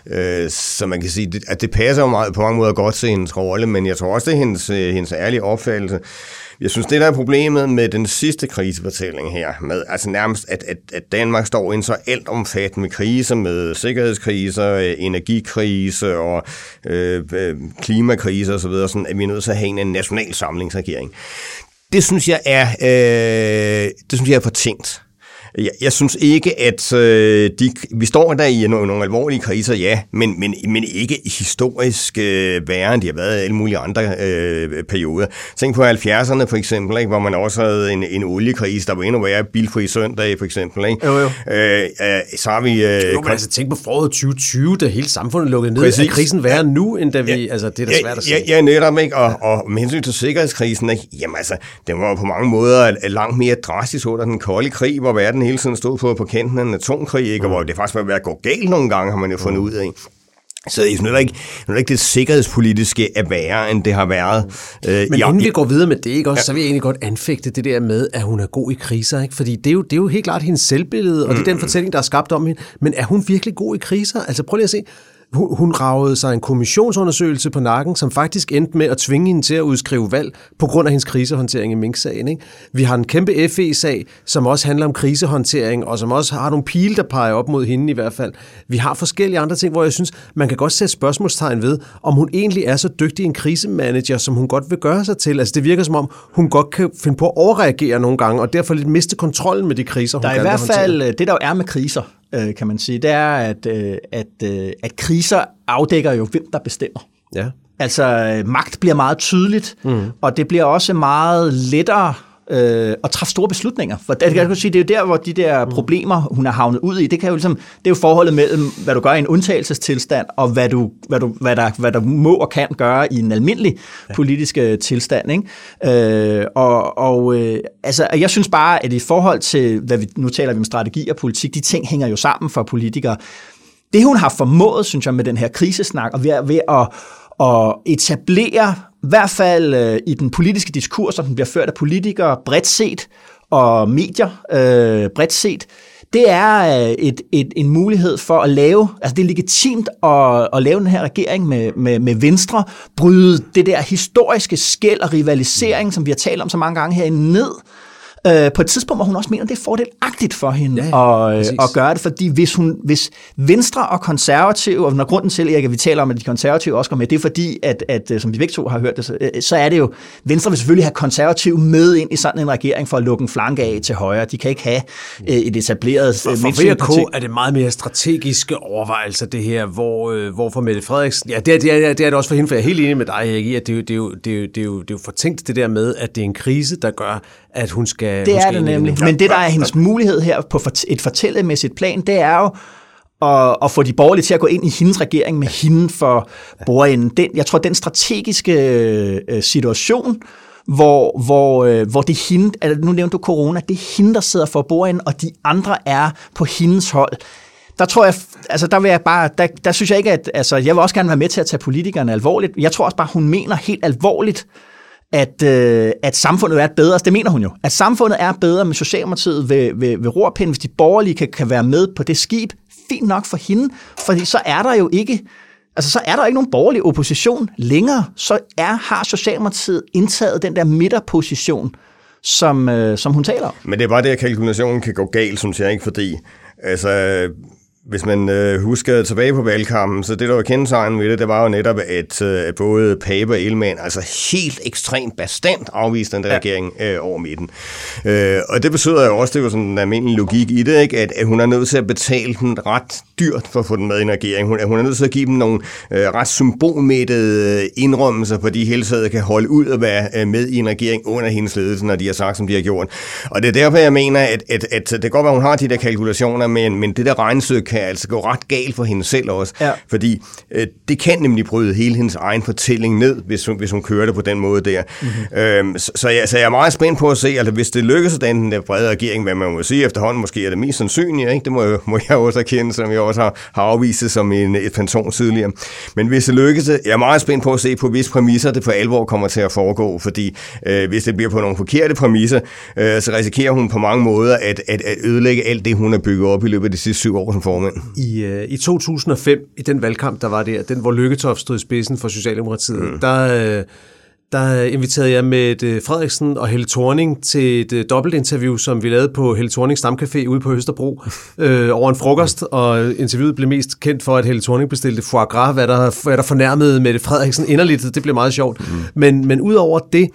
øh, så man kan sige, at det passer jo meget, på mange måder godt til hendes rolle, men jeg tror også, det er hendes, øh, hendes ærlige opfattelse. Jeg synes, det der er problemet med den sidste krisefortælling her, med altså nærmest, at, at, at Danmark står i en så altomfattende krise med sikkerhedskriser, øh, energikrise og øh, øh klimakrise osv., sådan, at vi er nødt til at have en national samlingsregering. Det synes jeg er, øh, det synes jeg er fortænkt. Jeg, jeg synes ikke, at øh, de, vi står der i nogle, nogle alvorlige kriser, ja, men, men, men ikke historisk øh, værre, end de har været i alle mulige andre øh, perioder. Tænk på 70'erne for eksempel, ikke, hvor man også havde en, en oliekrise, der var endnu værre, bilfri søndag for eksempel. Ikke? Jo, jo. Øh, øh, så har vi... Øh, Jo, men altså tænk på foråret 2020, da hele samfundet lukkede ned. Præcis. Er krisen værre nu, end da vi... Altså, det er da svært at sige. Ja, ja, netop, ikke? Og, og med hensyn til sikkerhedskrisen, ikke? jamen altså, den var på mange måder langt mere drastisk under den kolde krig, hvor verden hele tiden stod på, på kanten af en atomkrig, ikke? og hvor det faktisk var ved at gå galt nogle gange, har man jo fundet ud af. Så jeg synes ikke, nu er ikke det sikkerhedspolitiske er værre, end det har været. Øh, Men inden i- vi går videre med det, ikke, også, så vil jeg egentlig godt anfægte det der med, at hun er god i kriser. Ikke? Fordi det er, jo, det er jo helt klart hendes selvbillede, og det er den fortælling, der er skabt om hende. Men er hun virkelig god i kriser? Altså prøv lige at se. Hun, hun ragede sig en kommissionsundersøgelse på nakken, som faktisk endte med at tvinge hende til at udskrive valg på grund af hendes krisehåndtering i Mink-sagen. Ikke? Vi har en kæmpe FE-sag, som også handler om krisehåndtering, og som også har nogle pile, der peger op mod hende i hvert fald. Vi har forskellige andre ting, hvor jeg synes, man kan godt sætte spørgsmålstegn ved, om hun egentlig er så dygtig en krisemanager, som hun godt vil gøre sig til. Altså det virker som om, hun godt kan finde på at overreagere nogle gange, og derfor lidt miste kontrollen med de kriser, hun Der er i hvert fald, håndtere. øh, det der jo er med kriser, øh, kan man sige, det er, at, øh, at, øh, at kriser afdækker jo, hvem der bestemmer. Ja. Altså, øh, magt bliver meget tydeligt, mm. og det bliver også meget lettere øh, at træffe store beslutninger. For det, kan jeg sige, det er jo der, hvor de der problemer, hun er havnet ud i, det, kan jo ligesom, det er jo forholdet mellem, hvad du gør i en undtagelsestilstand, og hvad du, hvad du, hvad der, hvad der må og kan gøre i en almindelig politisk øh, tilstand. Ikke? Øh, og og øh, altså, jeg synes bare, at i forhold til, hvad vi, nu taler vi om strategi og politik, de ting hænger jo sammen for politikere. Det hun har formået, synes jeg, med den her krisesnak, og ved, ved at, at etablere, i hvert fald øh, i den politiske diskurs, som den bliver ført af politikere bredt set, og medier øh, bredt set, det er øh, et, et, en mulighed for at lave, altså det er legitimt at, at lave den her regering med, med, med Venstre, bryde det der historiske skæld og rivalisering, som vi har talt om så mange gange herinde, ned, øh, på et tidspunkt, hvor hun også mener, det er fordelagtigt for hende Ja, ja, at, præcis. øh, at gøre det, fordi hvis, hun, hvis Venstre og konservative, og når grunden til, Erik, at vi taler om, at de konservative også går med, det er fordi, at, at øh, som vi begge to har hørt det, så, øh, så er det jo, Venstre vil selvfølgelig have konservative med ind i sådan en regering for at lukke en flanke af til højre. De kan ikke have øh, et etableret For mainstream-parti. VK er det meget mere strategiske overvejelser, det her, hvor, øh, hvor for Mette Frederiksen... Ja, det er det, er, det er det også for hende, for jeg er helt enig med dig, Erik, i, at det er, jo, det, er jo, det, er jo, det, er jo, det er jo fortænkt det der med, at det er en krise, der gør, at hun skal... Det hun er det nemlig. Men det, der er hendes mulighed her på et fortællemæssigt plan, det er jo at, at få de borgerlige til at gå ind i hendes regering med hende for bordenden. Den, jeg tror, den strategiske øh, situation, hvor, hvor, øh, hvor det er hende, altså nu nævnte du corona, det er hende, der sidder for bordenden, og de andre er på hendes hold. Der tror jeg, altså der vil jeg bare, der, der synes jeg ikke, at, altså jeg vil også gerne være med til at tage politikerne alvorligt. Jeg tror også bare, hun mener helt alvorligt, at, øh, at samfundet er et bedre, altså, det mener hun jo, at samfundet er bedre med Socialdemokratiet ved, ved, ved rorpinden, hvis de borgerlige kan, kan være med på det skib, fint nok for hende, fordi så er der jo ikke, altså så er der ikke nogen borgerlig opposition længere, så er, har Socialdemokratiet indtaget den der midterposition, som, øh, som hun taler om. Men det er bare det, at kalkulationen kan gå galt, synes jeg ikke, fordi altså, hvis man øh, husker tilbage på valgkampen, så det, der var kendetegnet ved det, det var jo netop, at øh, både Pape og Ellemann altså helt ekstremt bestandt afviste den der ja. regering øh, over midten. Øh, og det betyder jo også, det var sådan en almindelig logik i det, ikke? At, at hun er nødt til at betale den ret dyrt for at få den med i en regering. Hun, hun er nødt til at give dem nogle øh, ret symbolmættede indrømmelser, på de hele taget kan holde ud og være øh, med i en regering under hendes ledelse, når de har sagt, som de har gjort. Og det er derfor, jeg mener, at, at, at det kan godt være, at hun har de der kalkulationer, men, men det der regnestykke kan altså gå ret galt for hende selv også. Ja. Fordi øh, det kan nemlig bryde hele hendes egen fortælling ned, hvis hun, hvis hun kører det på den måde der. Mm-hmm. Øhm, så, så, jeg, så jeg er meget spændt på at se, altså hvis det lykkes at den der brede regering, hvad man må sige efterhånden måske er det mest sandsynlige, ikke? det må, jeg- må jeg også erkende, som jeg også har, har afvist det som en, et pension tidligere. Men hvis det lykkes, jeg er meget spændt på at se på, hvis præmisser det for alvor kommer til at foregå, fordi øh, hvis det bliver på nogle forkerte præmisser, øh, så risikerer hun på mange måder at, at, at ødelægge alt det, hun har bygget op i løbet af de sidste syv år som formand. I, øh, I 2005, i den valgkamp, der var der, den hvor Lykketoft stod i spidsen for Socialdemokratiet, mm. der, øh, der inviterede jeg med øh, Frederiksen og Helle Thorning til et øh, dobbeltinterview, som vi lavede på Helle Thornings Stamcafé ude på Østerbro øh, over en frokost, og interviewet blev mest kendt for, at Helle Thorning bestilte foie gras, hvad der, hvad der fornærmede Mette Frederiksen inderligt. Det blev meget sjovt. Mm. Men, men udover det,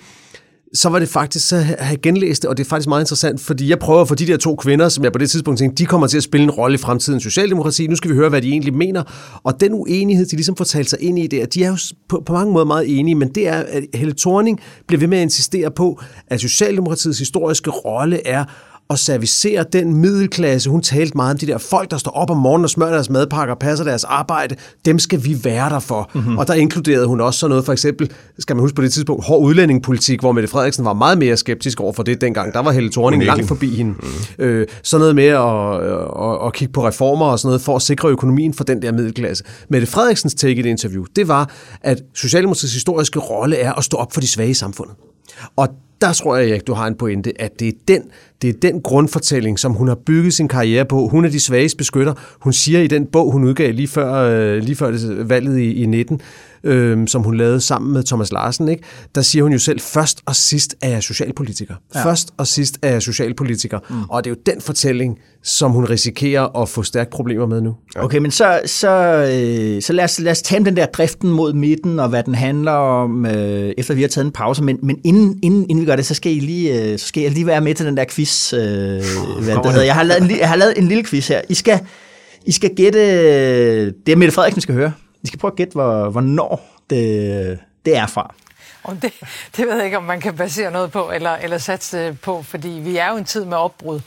så var det faktisk så at have genlæst det, og det er faktisk meget interessant, fordi jeg prøver at få de der to kvinder, som jeg på det tidspunkt tænkte, de kommer til at spille en rolle i fremtidens socialdemokrati. Nu skal vi høre, hvad de egentlig mener. Og den uenighed, de ligesom får talt sig ind i det, de er jo på, på mange måder meget enige, men det er, at Helle Thorning bliver ved med at insistere på, at Socialdemokratiets historiske rolle er at servicere den middelklasse. Hun talte meget om de der folk, der står op om morgenen og smører deres madpakker og passer deres arbejde. Dem skal vi være der for. Mm-hmm. Og der inkluderede hun også sådan noget, for eksempel, skal man huske på det tidspunkt, hård udlændingepolitik, hvor Mette Frederiksen var meget mere skeptisk over for det dengang. Der var Helle Thorning langt forbi hende. Mm. Øh, sådan noget med at, at, at kigge på reformer og sådan noget, for at sikre økonomien for den der middelklasse. Mette Frederiksens take i det interview, det var, at Socialdemokratiets historiske rolle er at stå op for de svage i samfundet. Og der tror jeg, at du har en pointe, at det er, den, det er den grundfortælling, som hun har bygget sin karriere på. Hun er de svages beskytter. Hun siger i den bog, hun udgav lige før, øh, lige før det, valget i, i 19, øh, som hun lavede sammen med Thomas Larsen, ikke? der siger hun jo selv, først og sidst er jeg socialpolitiker. Ja. Først og sidst er jeg socialpolitiker. Mm. Og det er jo den fortælling, som hun risikerer at få stærke problemer med nu. Okay, men så, så, øh, så lad, os, lad os tage den der driften mod midten, og hvad den handler om, øh, efter vi har taget en pause. Men, men inden, inden, inden vi gør det, så skal, I lige, øh, så skal jeg lige være med til den der quiz. Øh, hvad det hedder. Jeg, har lavet en, jeg har lavet en lille quiz her. I skal, I skal gætte, det er Mette Frederiksen, skal høre. I skal prøve at gætte, hvor, hvornår det, det er fra. Og det, det ved jeg ikke, om man kan basere noget på, eller, eller satse på, fordi vi er jo en tid med opbrud.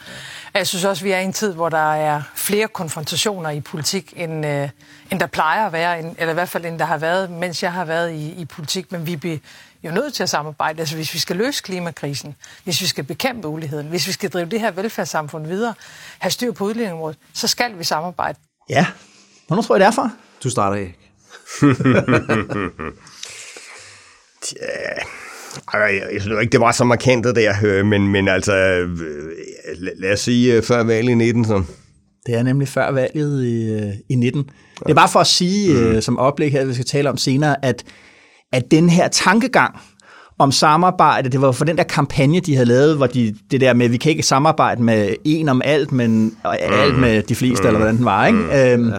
Jeg synes også, vi er i en tid, hvor der er flere konfrontationer i politik, end, øh, end der plejer at være, end, eller i hvert fald end der har været, mens jeg har været i, i politik. Men vi bliver jo nødt til at samarbejde. Altså hvis vi skal løse klimakrisen, hvis vi skal bekæmpe uligheden, hvis vi skal drive det her velfærdssamfund videre, have styr på udlændingområdet, så skal vi samarbejde. Ja. Hvornår tror jeg, det er fra? Du starter ikke. ja, jeg, jeg synes ikke, det var så markant det der, men, men altså, øh, lad os sige øh, før valget i 19, så. Det er nemlig før valget i, øh, i 19. Det er bare for at sige, mm. som oplæg her, vi skal tale om senere, at, at den her tankegang om samarbejde, det var for den der kampagne, de havde lavet, hvor de, det der med, vi kan ikke samarbejde med en om alt, men alt mm. med de fleste, mm. eller hvordan den var, ikke? Mm. Øhm, ja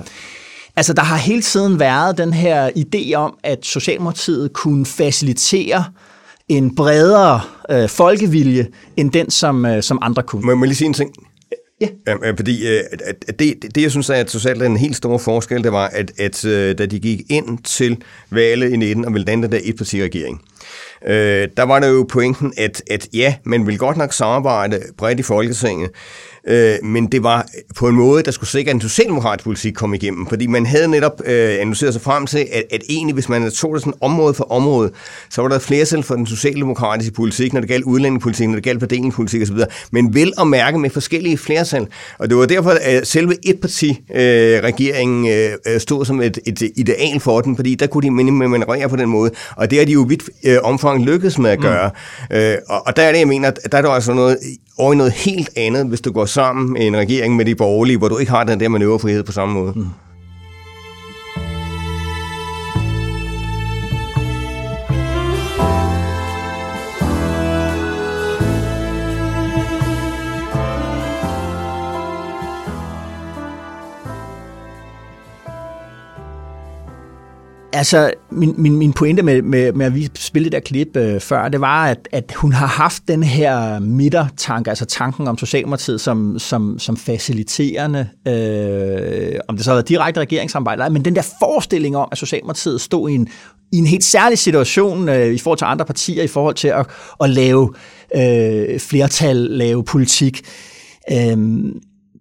Altså, der har hele tiden været den her idé om, at Socialdemokratiet kunne facilitere en bredere øh, folkevilje, end den, som, øh, som andre kunne. Må jeg lige sige en ting? Ja. ja fordi øh, at det, det, jeg synes er, at socialt en helt stor forskel, det var, at, at øh, da de gik ind til valget i 19 og ville danne den der etpartiregering, øh, der var der jo pointen, at, at ja, man vil godt nok samarbejde bredt i Folketinget, øh, men det var på en måde, der skulle sikre, at en socialdemokratisk politik kom igennem, fordi man havde netop øh, analyseret sig frem til, at, at egentlig, hvis man tog det sådan område for område, så var der flertal for den socialdemokratiske politik, når det galt udlændingepolitik, når det galt fordelingspolitik osv., men vel at mærke med forskellige flertal. Og det var derfor, at selve etparti-regeringen øh, øh, stod som et, et ideal for den, fordi der kunne de manøvrere på den måde, og det har de jo vidt øh, omfang lykkedes med at gøre. Mm. Øh, og, og der er det, jeg mener, at der er der altså noget over i noget helt andet, hvis du går sammen med en regering med de borgerlige, hvor du ikke har den der manøvrefrihed på samme måde. Mm. Altså, min, min, min pointe med, med, med at vi spille det der klip øh, før, det var, at, at hun har haft den her midtertanke, altså tanken om Socialdemokratiet som, som, som faciliterende, øh, om det så har været direkte regeringsarbejde, men den der forestilling om, at Socialdemokratiet stod i en, i en helt særlig situation øh, i forhold til andre partier, i forhold til at, at lave øh, flertal, lave politik. Øh,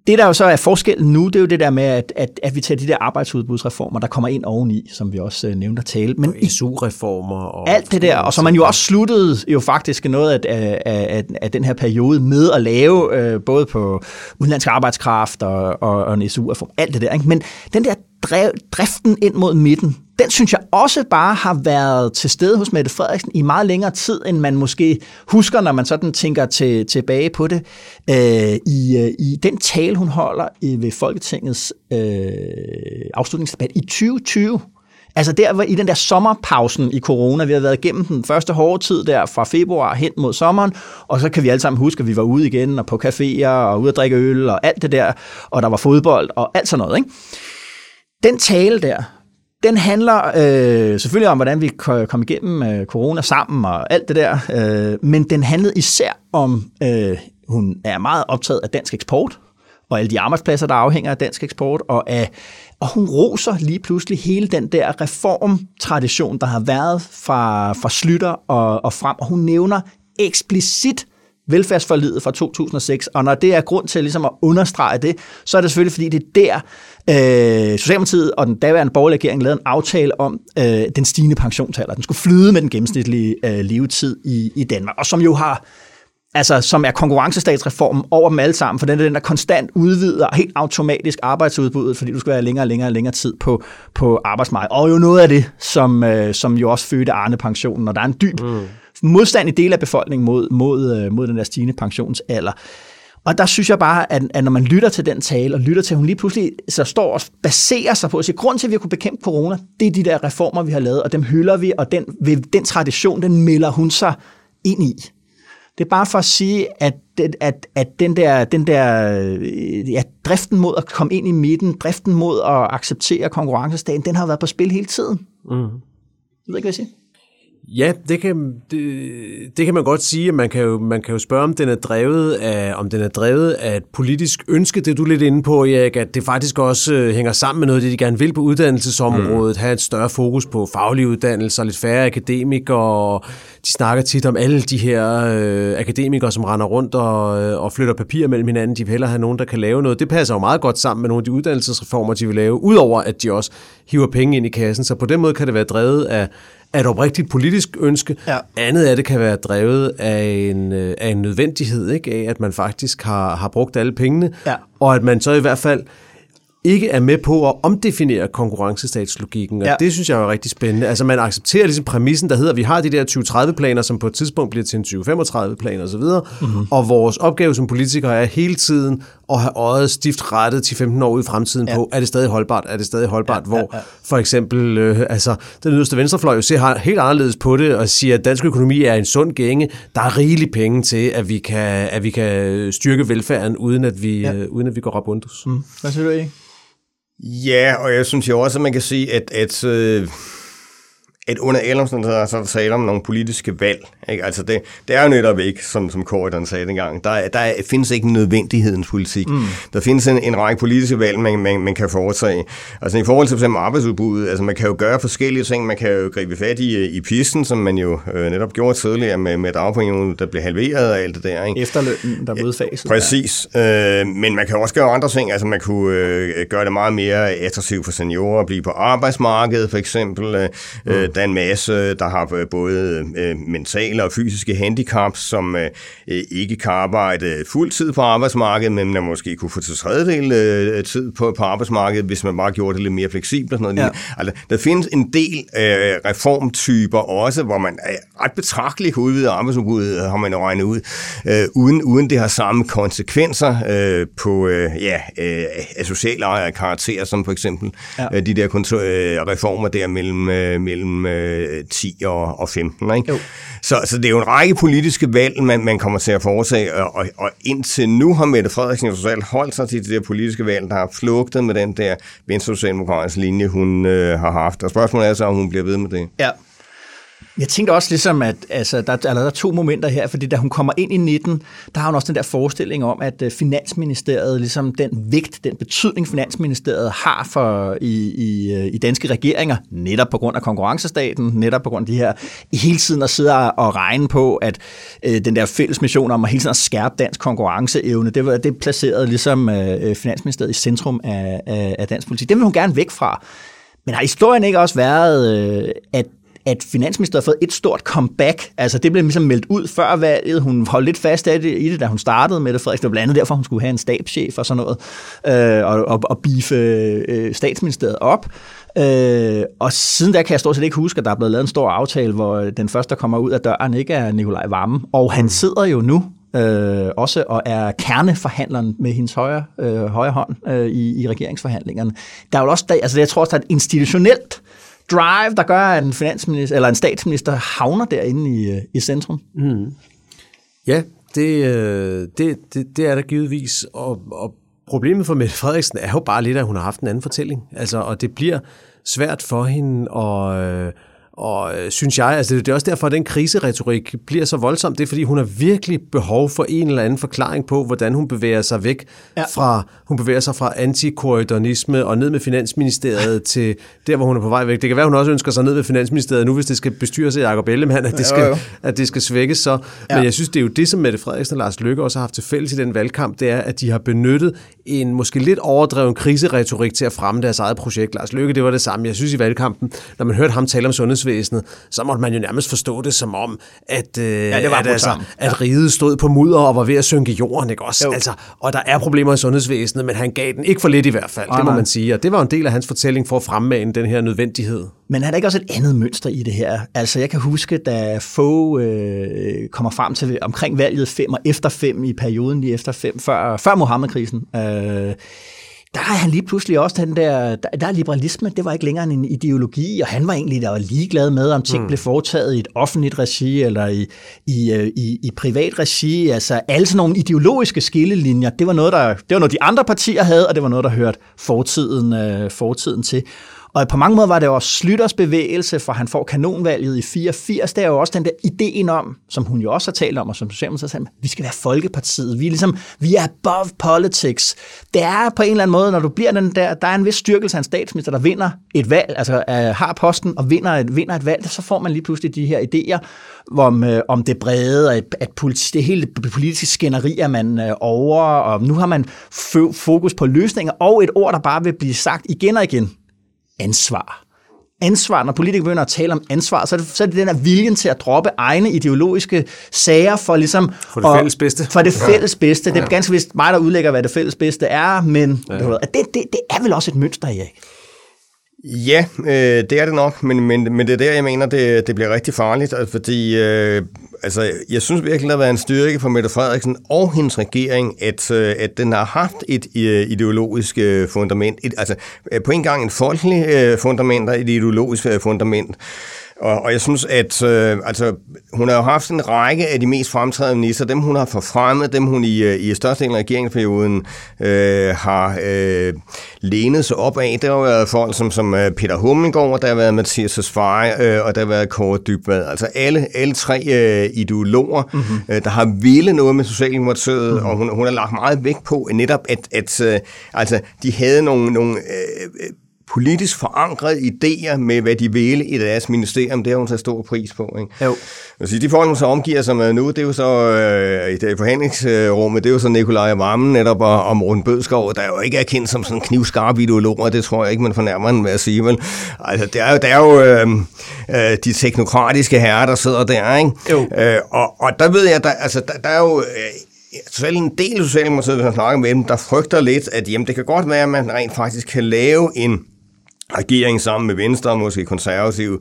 det, der jo så er forskellen nu, det er jo det der med, at, at, at vi tager de der arbejdsudbudsreformer, der kommer ind oveni, som vi også øh, nævnte at tale. Men og SU-reformer. Og alt det der, og så man jo også sluttede jo faktisk noget af, af, af, af den her periode med at lave, øh, både på udenlandsk arbejdskraft og, og, og en SU-reform, alt det der. Ikke? Men den der drev, driften ind mod midten, den synes jeg også bare har været til stede hos Mette Frederiksen i meget længere tid, end man måske husker, når man sådan tænker til, tilbage på det. Øh, i, øh, I den tale, hun holder i, ved Folketingets øh, afslutningsdebat i 2020, Altså der var i den der sommerpausen i corona, vi har været igennem den første hårde tid der fra februar hen mod sommeren, og så kan vi alle sammen huske, at vi var ude igen og på caféer og ude at drikke øl og alt det der, og der var fodbold og alt sådan noget. Ikke? Den tale der, Den handler øh, selvfølgelig om, hvordan vi kom igennem øh, corona sammen og alt det der, øh, men den handlede især om, øh, hun er meget optaget af dansk eksport, og alle de arbejdspladser, der afhænger af dansk eksport, og, af, og hun roser lige pludselig hele den der reformtradition, der har været fra, fra Slytter og, og frem, og hun nævner eksplicit velfærdsforlidet fra 2006, og når det er grund til ligesom at understrege det, så er det selvfølgelig, fordi det er der, øh, Socialdemokratiet og den daværende borgerlige regering lavede en aftale om øh, den stigende pensionsalder. Den skulle flyde med den gennemsnitlige øh, levetid i, i Danmark, og som jo har altså, som er konkurrencestatsreformen over dem alle sammen, for den er den, der konstant udvider helt automatisk arbejdsudbuddet, fordi du skal være længere og længere og længere tid på, på arbejdsmarkedet. Og jo noget af det, som, øh, som jo også fødte Arne-pensionen, og der er en dyb mm modstand i del af befolkningen mod, mod, øh, mod den der stigende pensionsalder. Og der synes jeg bare, at, at når man lytter til den tale, og lytter til, at hun lige pludselig så står og baserer sig på at sige, grund til, at vi har kunnet bekæmpe corona, det er de der reformer, vi har lavet, og dem hylder vi, og den, den tradition, den melder hun sig ind i. Det er bare for at sige, at, at, at den der, den der ja, driften mod at komme ind i midten, driften mod at acceptere konkurrencestaten, den har været på spil hele tiden. Mm. Jeg ved ikke, hvad jeg siger. Ja, det kan, det, det kan man godt sige. Man kan, jo, man kan jo spørge, om den er drevet af, om den er drevet af et politisk ønske, det du er lidt inde på, Erik, at det faktisk også øh, hænger sammen med noget, det de gerne vil på uddannelsesområdet, mm. have et større fokus på faglige uddannelser, lidt færre akademikere, de snakker tit om alle de her øh, akademikere, som render rundt og, øh, og flytter papir mellem hinanden. De vil hellere have nogen, der kan lave noget. Det passer jo meget godt sammen med nogle af de uddannelsesreformer, de vil lave, udover at de også hiver penge ind i kassen. Så på den måde kan det være drevet af, af et oprigtigt politisk ønske. Ja. Andet af det kan være drevet af en, øh, af en nødvendighed, ikke? af at man faktisk har, har brugt alle pengene, ja. og at man så i hvert fald ikke er med på at omdefinere konkurrencestatslogikken, og ja. det synes jeg er rigtig spændende. Altså man accepterer ligesom præmissen, der hedder, at vi har de der 2030-planer, som på et tidspunkt bliver til en 2035-plan osv., mm-hmm. og vores opgave som politikere er hele tiden at have øjet stift rettet til 15 år ud i fremtiden ja. på, er det stadig holdbart, er det stadig holdbart, ja, ja, ja. hvor for eksempel, øh, altså den yderste venstrefløj jo ser helt anderledes på det, og siger, at dansk økonomi er en sund gænge, der er rigeligt penge til, at vi kan, at vi kan styrke velfærden, uden at vi, ja. øh, uden at vi går rabundus. Mm. Hvad siger du, ikke? Ja, og jeg synes jo også, at man kan sige, at, at øh, at under alle omstændigheder, så er der tale om nogle politiske valg. Ikke? Altså det, det er jo netop ikke, som, som Corridon sagde dengang, der, der findes ikke nødvendighedens politik. Mm. Der findes en, en række politiske valg, man, man, man kan foretage. Altså i forhold til f.eks. arbejdsudbuddet, altså man kan jo gøre forskellige ting. Man kan jo gribe fat i, i pisten, som man jo øh, netop gjorde tidligere med, med dagpenge, der blev halveret og alt det der. Ikke? Efterlønnen, der blev udfaset. Præcis. Øh, men man kan også gøre andre ting. Altså man kunne øh, gøre det meget mere attraktivt for seniorer at blive på arbejdsmarkedet, for eksempel. Øh, mm der er en masse, der har både øh, mentale og fysiske handicaps, som øh, ikke kan arbejde fuldtid på arbejdsmarkedet, men man måske kunne få til tredjedel øh, tid på, på arbejdsmarkedet, hvis man bare gjorde det lidt mere fleksibelt og sådan noget. Ja. Altså, der findes en del øh, reformtyper også, hvor man er ret betragteligt kan udvide arbejdsudbuddet, har man regnet ud, øh, uden, uden det har samme konsekvenser øh, på øh, ja, øh, sociale karakterer, som for eksempel ja. øh, de der kontor, øh, reformer der mellem, øh, mellem øh, 10 og, og 15. Ikke? Så, så det er jo en række politiske valg, man, man kommer til at foretage, og, og, og indtil nu har Mette Frederiksen jo totalt holdt sig til det der politiske valg, der har flugtet med den der venstre linje, hun øh, har haft. Og spørgsmålet er så, om hun bliver ved med det. Ja, jeg tænkte også ligesom, at altså, der, der er to momenter her, fordi da hun kommer ind i 19, der har hun også den der forestilling om, at øh, Finansministeriet, ligesom den vægt, den betydning, Finansministeriet har for i, i, øh, i danske regeringer, netop på grund af konkurrencestaten, netop på grund af de her, hele tiden at sidde og regne på, at øh, den der fælles mission om at hele tiden at skærpe dansk konkurrenceevne, det, var, det placerede ligesom øh, øh Finansministeriet i centrum af, af, af dansk politik. Det vil hun gerne væk fra. Men har historien ikke også været, øh, at at Finansministeriet har fået et stort comeback. Altså det blev ligesom meldt ud før valget. Hun holdt lidt fast af det, i det, da hun startede med det. Frederik. Det var blandt andet derfor, hun skulle have en stabschef og sådan noget, øh, og, og, og bife øh, statsministeriet op. Øh, og siden da kan jeg stort set ikke huske, at der er blevet lavet en stor aftale, hvor den første, der kommer ud af døren, ikke er Nikolaj Vammen. Og han sidder jo nu øh, også og er kerneforhandleren med hendes højre, øh, højre hånd øh, i, i regeringsforhandlingerne. Der er jo også, der, altså jeg tror også, der er et institutionelt drive, der gør, at en, finansminister, eller en statsminister havner derinde i, øh, i centrum. Mm. Ja, det, øh, det, det, det er der givetvis, og, og problemet for Mette Frederiksen er jo bare lidt, at hun har haft en anden fortælling. Altså, og det bliver svært for hende at... Øh, og øh, synes jeg, altså det er også derfor, at den kriseretorik bliver så voldsom. Det er, fordi hun har virkelig behov for en eller anden forklaring på, hvordan hun bevæger sig væk ja. fra, hun bevæger sig fra antikorridonisme og ned med Finansministeriet til der, hvor hun er på vej væk. Det kan være, hun også ønsker sig ned med Finansministeriet nu, hvis det skal bestyres af Jacob Ellemann, at det skal, jo, jo. At det skal svækkes så. Ja. Men jeg synes, det er jo det, som Mette Frederiksen og Lars Løkke også har haft til fælles i den valgkamp, det er, at de har benyttet en måske lidt overdreven kriseretorik til at fremme deres eget projekt. Lars Løkke, det var det samme. Jeg synes i valgkampen, når man hørte ham tale om sundhedsvæsenet, så måtte man jo nærmest forstå det som om, at, øh, ja, det var at, altså, at riget stod på mudder og var ved at synke jorden. Ikke også? Altså, og der er problemer i sundhedsvæsenet, men han gav den ikke for lidt i hvert fald, ja, det må man sige. Og det var en del af hans fortælling for at fremmane den her nødvendighed. Men er der ikke også et andet mønster i det her? Altså, jeg kan huske, da få øh, kommer frem til omkring valget 5 og efter 5 i perioden lige efter 5, før, før Mohammed-krisen, øh, der er han lige pludselig også den der, der, der er liberalisme, det var ikke længere en ideologi, og han var egentlig der var ligeglad med, om ting mm. blev foretaget i et offentligt regi eller i, i, øh, i, i privat regi. Altså alle sådan nogle ideologiske skillelinjer, det var noget, der, det var noget, de andre partier havde, og det var noget, der hørte fortiden, øh, fortiden til. Og på mange måder var det også Slytters bevægelse, for han får kanonvalget i 84. Det er jo også den der ideen om, som hun jo også har talt om, og som Socialdemokratiet sagde, vi skal være Folkepartiet. Vi er ligesom, vi er above politics. Det er på en eller anden måde, når du bliver den der, der er en vis styrkelse af en statsminister, der vinder et valg, altså øh, har posten og vinder et, vinder et valg, så får man lige pludselig de her idéer om, øh, om det brede, at, at politi- det hele politiske skænderi er man øh, over, og nu har man fokus på løsninger, og et ord, der bare vil blive sagt igen og igen, ansvar. Ansvar, når politikere begynder at tale om ansvar, så er, det, så er det den her viljen til at droppe egne ideologiske sager for ligesom... For det fælles bedste. For det fælles bedste. Det er ganske vist mig, der udlægger, hvad det fælles bedste er, men ja. det, det, det er vel også et mønster, Erik? Ja, øh, det er det nok, men, men, men det er der, jeg mener, det, det bliver rigtig farligt, altså, fordi øh, altså, jeg synes virkelig, det har været en styrke for Mette Frederiksen og hendes regering, at, øh, at den har haft et øh, ideologisk øh, fundament, et, altså på en gang et folkeligt fundament og et ideologisk fundament. Og, og jeg synes, at øh, altså, hun har jo haft en række af de mest fremtrædende minister, dem hun har forfremmet, dem hun i, i størstedelen af regeringsperioden øh, har øh, lænet sig op af. Der har været folk som, som Peter Hummelgaard, der har været Mathias Tesfaye, øh, og der har været Kåre Dybvad. Altså alle, alle tre øh, ideologer, mm-hmm. øh, der har ville noget med Socialdemokratiet, mm-hmm. og hun, hun har lagt meget vægt på netop, at, at øh, altså, de havde nogle, nogle øh, politisk forankrede idéer med, hvad de ville i deres ministerium, det har hun taget stor pris på. Ikke? Jo. Altså, de folk, hun så omgiver sig med nu, det er jo så øh, i det forhandlingsrummet, det er jo så Nikolaj Vammen netop og, og Morten Bødskov, der jo ikke er kendt som sådan knivskarp ideolog, og det tror jeg ikke, man fornærmer en med at sige. Vel? Altså, det er jo, det er jo øh, øh, de teknokratiske herrer, der sidder der. Ikke? Jo. Øh, og, og der ved jeg, der, altså, der, der er jo... Øh, selv en del Socialdemokratiet, hvis man snakker med dem, der frygter lidt, at jamen, det kan godt være, at man rent faktisk kan lave en regering sammen med Venstre måske konservative,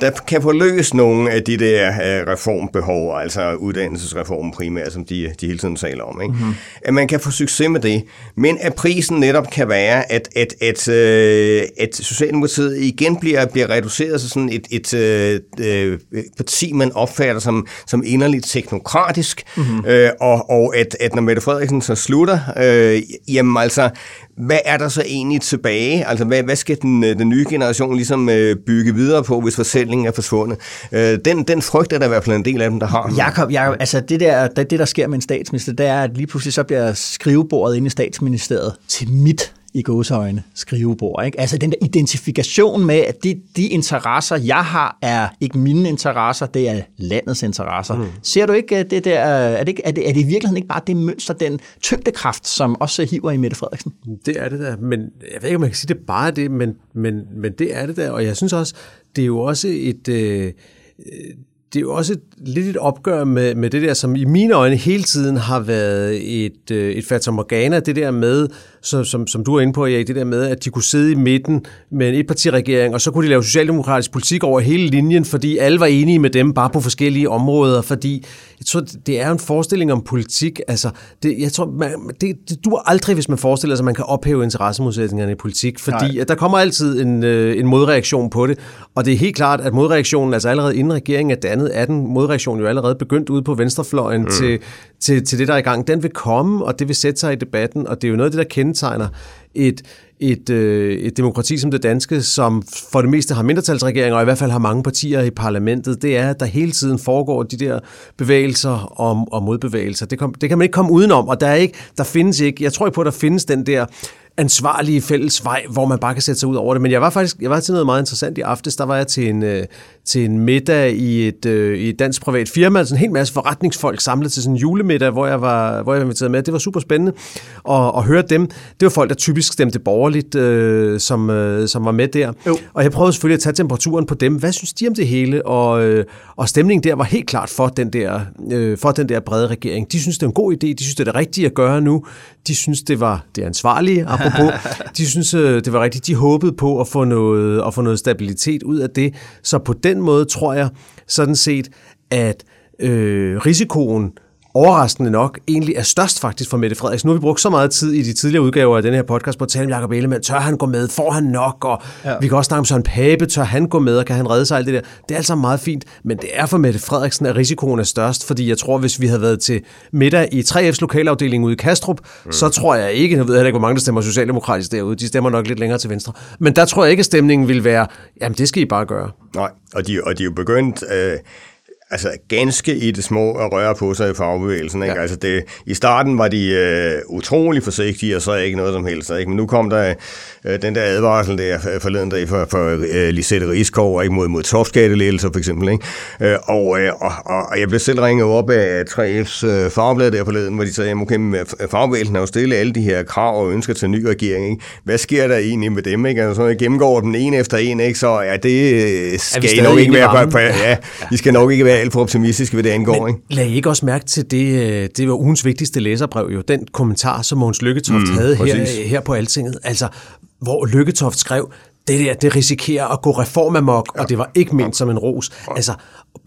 der kan få løst nogle af de der uh, reformbehov, altså uddannelsesreformen primært, som de, de hele tiden taler om. Ikke? Mm-hmm. At man kan få succes med det, men at prisen netop kan være, at, at, at, uh, at Socialdemokratiet igen bliver, bliver reduceret til sådan et, et uh, uh, parti, man opfatter som, som inderligt teknokratisk, mm-hmm. og, og at, at når Mette Frederiksen så slutter, uh, jamen altså, hvad er der så egentlig tilbage? Altså, hvad, hvad skal den, den nye generation ligesom øh, bygge videre på, hvis fortællingen er forsvundet? Øh, den, den frygt er der i hvert fald en del af dem, der har. Jakob, Jacob altså det der, det, det, der sker med en statsminister, det er, at lige pludselig så bliver skrivebordet inde i statsministeriet til mit i gåseøjne skrivebord. Ikke? Altså den der identifikation med, at de, de interesser, jeg har, er ikke mine interesser, det er landets interesser. Mm. Ser du ikke det der, er det, er, det, er det i virkeligheden ikke bare det mønster, den tyngdekraft, som også hiver i Mette Frederiksen? Det er det der, men jeg ved ikke, om man kan sige, det bare det, men, men, men det er det der, og jeg synes også, det er jo også et... Øh, det er jo også et, lidt et opgør med, med det der, som i mine øjne hele tiden har været et, øh, et fatamorgana, det der med, som, som, som du er inde på, Erik, det der med, at de kunne sidde i midten med en etpartiregering, og så kunne de lave socialdemokratisk politik over hele linjen, fordi alle var enige med dem, bare på forskellige områder, fordi jeg tror, det er en forestilling om politik. Altså, det, jeg tror, man, det, det duer aldrig, hvis man forestiller sig, at man kan ophæve interessemodsætningerne i politik, fordi at der kommer altid en, øh, en modreaktion på det, og det er helt klart, at modreaktionen, altså allerede inden regeringen er dannet, er den modreaktion jo allerede begyndt ude på venstrefløjen mm. til, til, til det, der er i gang. Den vil komme, og det vil sætte sig i debatten, og det er jo noget af det, der kendetegner et, et, øh, et demokrati som det danske, som for det meste har mindretalsregeringer, og i hvert fald har mange partier i parlamentet, det er, at der hele tiden foregår de der bevægelser og, og modbevægelser. Det, kom, det kan man ikke komme udenom, og der, er ikke, der findes ikke, jeg tror ikke på, at der findes den der ansvarlige fælles vej, hvor man bare kan sætte sig ud over det. Men jeg var faktisk jeg var til noget meget interessant i aftes. Der var jeg til en, øh, til en middag i et, øh, i et dansk privat firma. Altså en hel masse forretningsfolk samlet til sådan en julemiddag, hvor jeg var, hvor jeg var inviteret med. Det var super spændende at, at høre dem. Det var folk, der typisk stemte borgerligt, øh, som, øh, som var med der. Jo. Og jeg prøvede selvfølgelig at tage temperaturen på dem. Hvad synes de om det hele? Og, øh, og stemningen der var helt klart for den der, øh, for den der brede regering. De synes, det er en god idé. De synes, det er det rigtige at gøre nu. De synes, det var det ansvarlige, apropos. De synes, øh, det var rigtigt. De håbede på at få noget, at få noget stabilitet ud af det. Så på den måde tror jeg sådan set, at øh, risikoen overraskende nok egentlig er størst faktisk for Mette Frederiksen. Nu har vi brugt så meget tid i de tidligere udgaver af den her podcast på at tale om Jacob Ellemann. Tør han gå med? Får han nok? Og ja. vi kan også snakke om Søren Pape. Tør han gå med? Og kan han redde sig? Alt det der. Det er altså meget fint. Men det er for Mette Frederiksen, at risikoen er størst. Fordi jeg tror, hvis vi havde været til middag i 3F's lokalafdeling ude i Kastrup, mm. så tror jeg ikke, jeg ved heller ikke, hvor mange der stemmer socialdemokratisk derude. De stemmer nok lidt længere til venstre. Men der tror jeg ikke, at stemningen vil være, jamen det skal I bare gøre. Nej, og de, og de er jo begyndt... Øh altså ganske i det små at røre på sig i fagbevægelsen. Ikke? Ja. Altså det, I starten var de øh, utrolig forsigtige, og så ikke noget som helst. Ikke? Men nu kom der øh, den der advarsel der forleden dag for, for øh, Lisette Rigskov, ikke? mod, mod topskattelettelser for eksempel. Ikke? Øh, og, øh, og, og jeg blev selv ringet op af 3F's øh, fagblad der forleden, hvor de sagde, okay, fagbevægelsen har jo stillet alle de her krav og ønsker til en ny regering. Ikke? Hvad sker der egentlig med dem? Ikke? Altså, så jeg gennemgår dem en efter en, ikke? så ja, det øh, skal I nok ikke være på, på, ja, I skal nok ikke være alt for optimistiske, hvad det angår. Men ikke? lad I ikke også mærke til det, øh, det var ugens vigtigste læserbrev jo, den kommentar, som Mogens Lykketoft mm, havde her, her på Altinget, altså hvor Lykketoft skrev, det der, det risikerer at gå reformamok, ja. og det var ikke ment som en ros. Altså,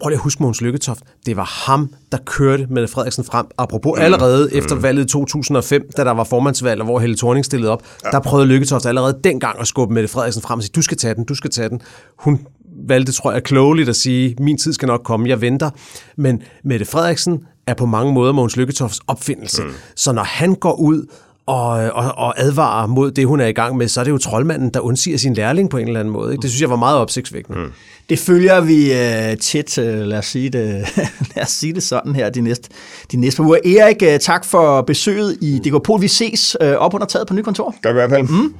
prøv lige at huske Mogens Lykketoft. Det var ham, der kørte med Frederiksen frem. Apropos mm. allerede mm. efter valget 2005, da der var formandsvalg, og hvor Helle Thorning stillede op, ja. der prøvede Lykketoft allerede dengang at skubbe Mette Frederiksen frem og sige, du skal tage den, du skal tage den. Hun valgte, tror jeg, klogeligt at sige, min tid skal nok komme, jeg venter. Men Mette Frederiksen er på mange måder Mogens Lykketofts opfindelse. Mm. Så når han går ud og, og, og advarer mod det, hun er i gang med, så er det jo troldmanden, der undsiger sin lærling på en eller anden måde. Ikke? Det synes jeg var meget opsigtsvækkende. Mm. Det følger vi uh, tæt, uh, lad, os sige det, lad os sige det sådan her, de næste, de næste uger. Erik, uh, tak for besøget i DK Pol. Vi ses uh, op under taget på nyt kontor. Gør vi i hvert fald. Mm.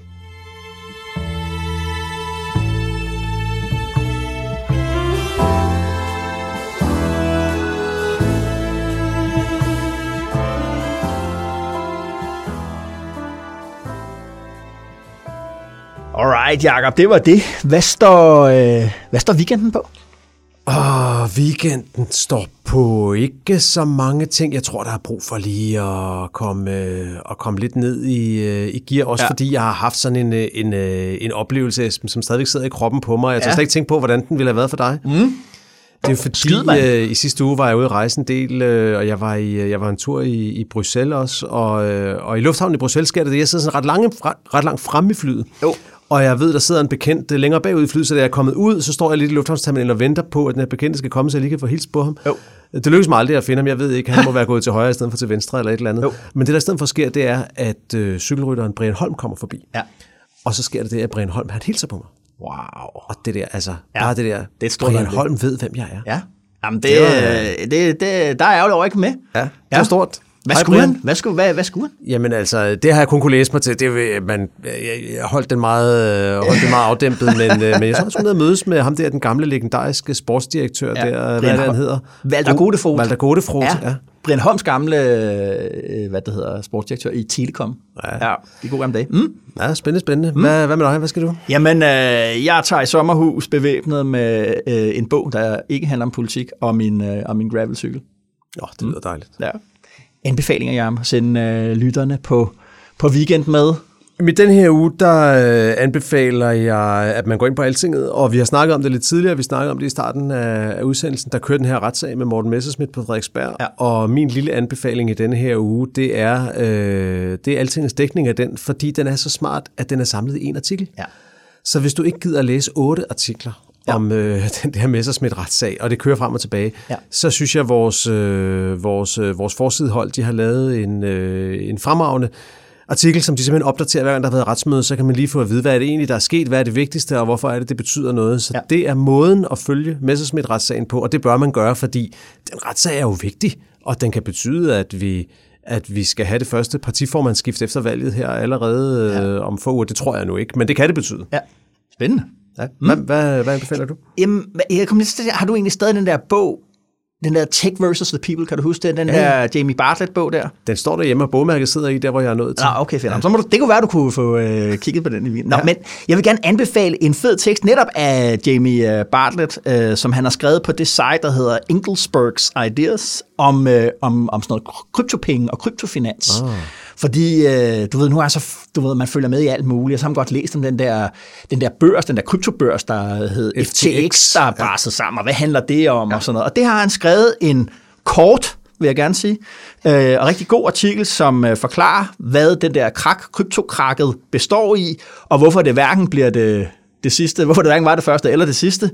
Alright, Jacob, det var det. Hvad står, øh, hvad står weekenden på? Og weekenden står på ikke så mange ting. Jeg tror, der er brug for lige at komme, øh, at komme lidt ned i, øh, i gear, også ja. fordi jeg har haft sådan en, øh, en, en oplevelse, som stadigvæk sidder i kroppen på mig. Jeg har ja. slet ikke tænkt på, hvordan den ville have været for dig. Mm. Det er fordi, Skid, øh, i sidste uge var jeg ude at rejse en del, øh, og jeg var, i, jeg var en tur i, i Bruxelles også, og, øh, og i lufthavnen i Bruxelles sker det jeg sidder sådan ret, lange, ret langt frem i flyet. Jo. Og jeg ved, der sidder en bekendt længere bagud i flyet, så da jeg er kommet ud, så står jeg lidt i lufthavnsterminalen og venter på, at den her bekendte skal komme, så jeg lige kan få hils på ham. Jo. Det lykkes mig aldrig at finde ham. Jeg ved ikke, han må være gået til højre i stedet for til venstre eller et eller andet. Jo. Men det, der i stedet for sker, det er, at øh, cykelrytteren Brian Holm kommer forbi. Ja. Og så sker det det, at Brian Holm, han hilser på mig. Wow. Og det der, altså, ja. bare det der, det er Brian Holm ved, hvem jeg er. Ja. Jamen, det, det, var, det, det, der er jeg jo ikke med. Ja, det er ja. stort. Hvad skulle han? Hvad skulle, hvad, hvad skulle han? Jamen altså, det har jeg kun kunne læse mig til. Det, man, jeg, jeg holdt den meget, holdt den meget afdæmpet, men, øh, men jeg tror, jeg skulle ned og mødes med ham der, den gamle legendariske sportsdirektør ja, der, hvad han hedder? Walter Godefroth. Walter Godefroth, ja. ja. Brian Holms gamle, øh, hvad det hedder, sportsdirektør i Telekom. Ja. ja de gode gamle dage. Mm. Ja, spændende, spændende. Mm. Hvad, hvad med dig? Hvad skal du? Jamen, øh, jeg tager i sommerhus bevæbnet med øh, en bog, der ikke handler om politik, og min, øh, og min gravelcykel. Ja, det lyder mm. dejligt. Ja anbefalinger, jeg at sende øh, lytterne på, på weekend med? I den her uge, der øh, anbefaler jeg, at man går ind på Altinget, og vi har snakket om det lidt tidligere, vi snakkede om det i starten af, af udsendelsen, der kørte den her retssag med Morten Messersmith på Frederiksberg, ja. og min lille anbefaling i denne her uge, det er, øh, det er Altingets dækning af den, fordi den er så smart, at den er samlet i en artikel. Ja. Så hvis du ikke gider at læse otte artikler, ja. om øh, den der Messersmith-retssag, og det kører frem og tilbage, ja. så synes jeg, at vores, øh, vores, øh, vores forsidehold, de har lavet en, øh, en fremragende artikel, som de simpelthen opdaterer, hver gang der har været retsmøde, så kan man lige få at vide, hvad er det egentlig, der er sket, hvad er det vigtigste, og hvorfor er det, det betyder noget. Så ja. det er måden at følge Messersmith-retssagen på, og det bør man gøre, fordi den retssag er jo vigtig, og den kan betyde, at vi at vi skal have det første partiformandsskift efter valget her allerede ja. øh, om få uger. Det tror jeg nu ikke, men det kan det betyde. Ja, spændende. Ja. Hvad, mm. hvad, hvad anbefaler du? Jamen, jeg kom lidt har du egentlig stadig den der bog, den der Tech versus the People, kan du huske det? Den ja. der Jamie Bartlett-bog der? Den står derhjemme, og bogmærket sidder i, der hvor jeg er nået til. Ah, okay, fedt. Ja. Så må du, det kunne være, du kunne få øh, kigget på den i Nå, ja. men jeg vil gerne anbefale en fed tekst netop af Jamie øh, Bartlett, øh, som han har skrevet på det site, der hedder Engelsbergs Ideas, om, øh, om, om sådan noget kryptopenge og kryptofinans. Ah. Fordi, øh, du ved, nu er så, du ved, man følger med i alt muligt, og så har man godt læst om den der, den der børs, den der kryptobørs, der hed FTX, FTX der er braset ja. sammen, og hvad handler det om, ja. og sådan noget. Og det har han skrevet en kort, vil jeg gerne sige, øh, og rigtig god artikel, som øh, forklarer, hvad den der krak, kryptokrakket består i, og hvorfor det hverken bliver det, det sidste, hvorfor det hverken var det første eller det sidste.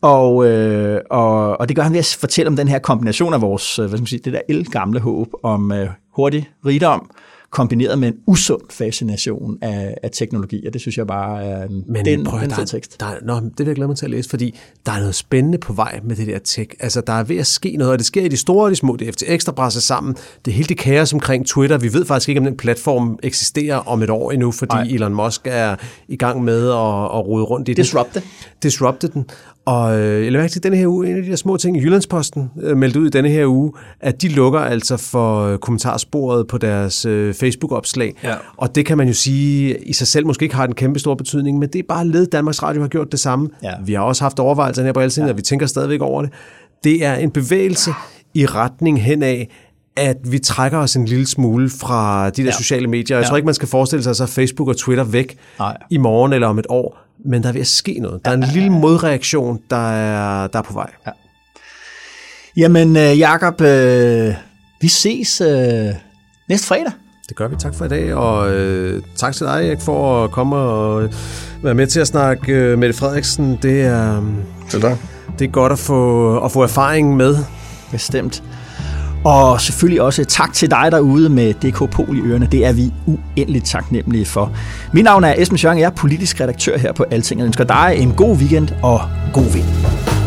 Og, øh, og, og det gør han ved at fortælle om den her kombination af vores, øh, hvad skal man sige, det der el-gamle håb om øh, hurtig rigdom, kombineret med en usund fascination af, af teknologi, og det synes jeg bare er en, Men, den, prøv, den der, tekst. Der, nå, det vil jeg glæde mig til at læse, fordi der er noget spændende på vej med det der tech. Altså, der er ved at ske noget, og det sker i de store og de små. Det er FTX, der brasser sammen. Det hele det kaos omkring Twitter. Vi ved faktisk ikke, om den platform eksisterer om et år endnu, fordi Ej. Elon Musk er i gang med at, at rode rundt i den. Disrupte. Disrupte den. Og øh, jeg mærke til denne her uge, en af de der små ting, Jyllandsposten øh, meldte ud i denne her uge, at de lukker altså for øh, kommentarsporet på deres øh, Facebook-opslag. Ja. Og det kan man jo sige, i sig selv måske ikke har en kæmpe stor betydning, men det er bare led, Danmarks Radio har gjort det samme. Ja. Vi har også haft overvejelser her på Alting, ja. og vi tænker stadigvæk over det. Det er en bevægelse i retning hen af, at vi trækker os en lille smule fra de der ja. sociale medier. Jeg ja. tror ikke, man skal forestille sig, at så Facebook og Twitter væk Nej. i morgen eller om et år men der er ved at ske noget. Der er en lille modreaktion, der er, der er på vej. Ja. Jamen, øh, Jakob, øh, vi ses øh, næste fredag. Det gør vi. Tak for i dag, og øh, tak til dig, Erik, for at komme og være med til at snakke øh, Mette Frederiksen. Det er, det, det er godt at få, at få erfaring med. Bestemt. Og selvfølgelig også tak til dig derude med DK Pol i ørerne. Det er vi uendeligt taknemmelige for. Mit navn er Esben Schørn, jeg er politisk redaktør her på Alting. Jeg ønsker dig en god weekend og god vind.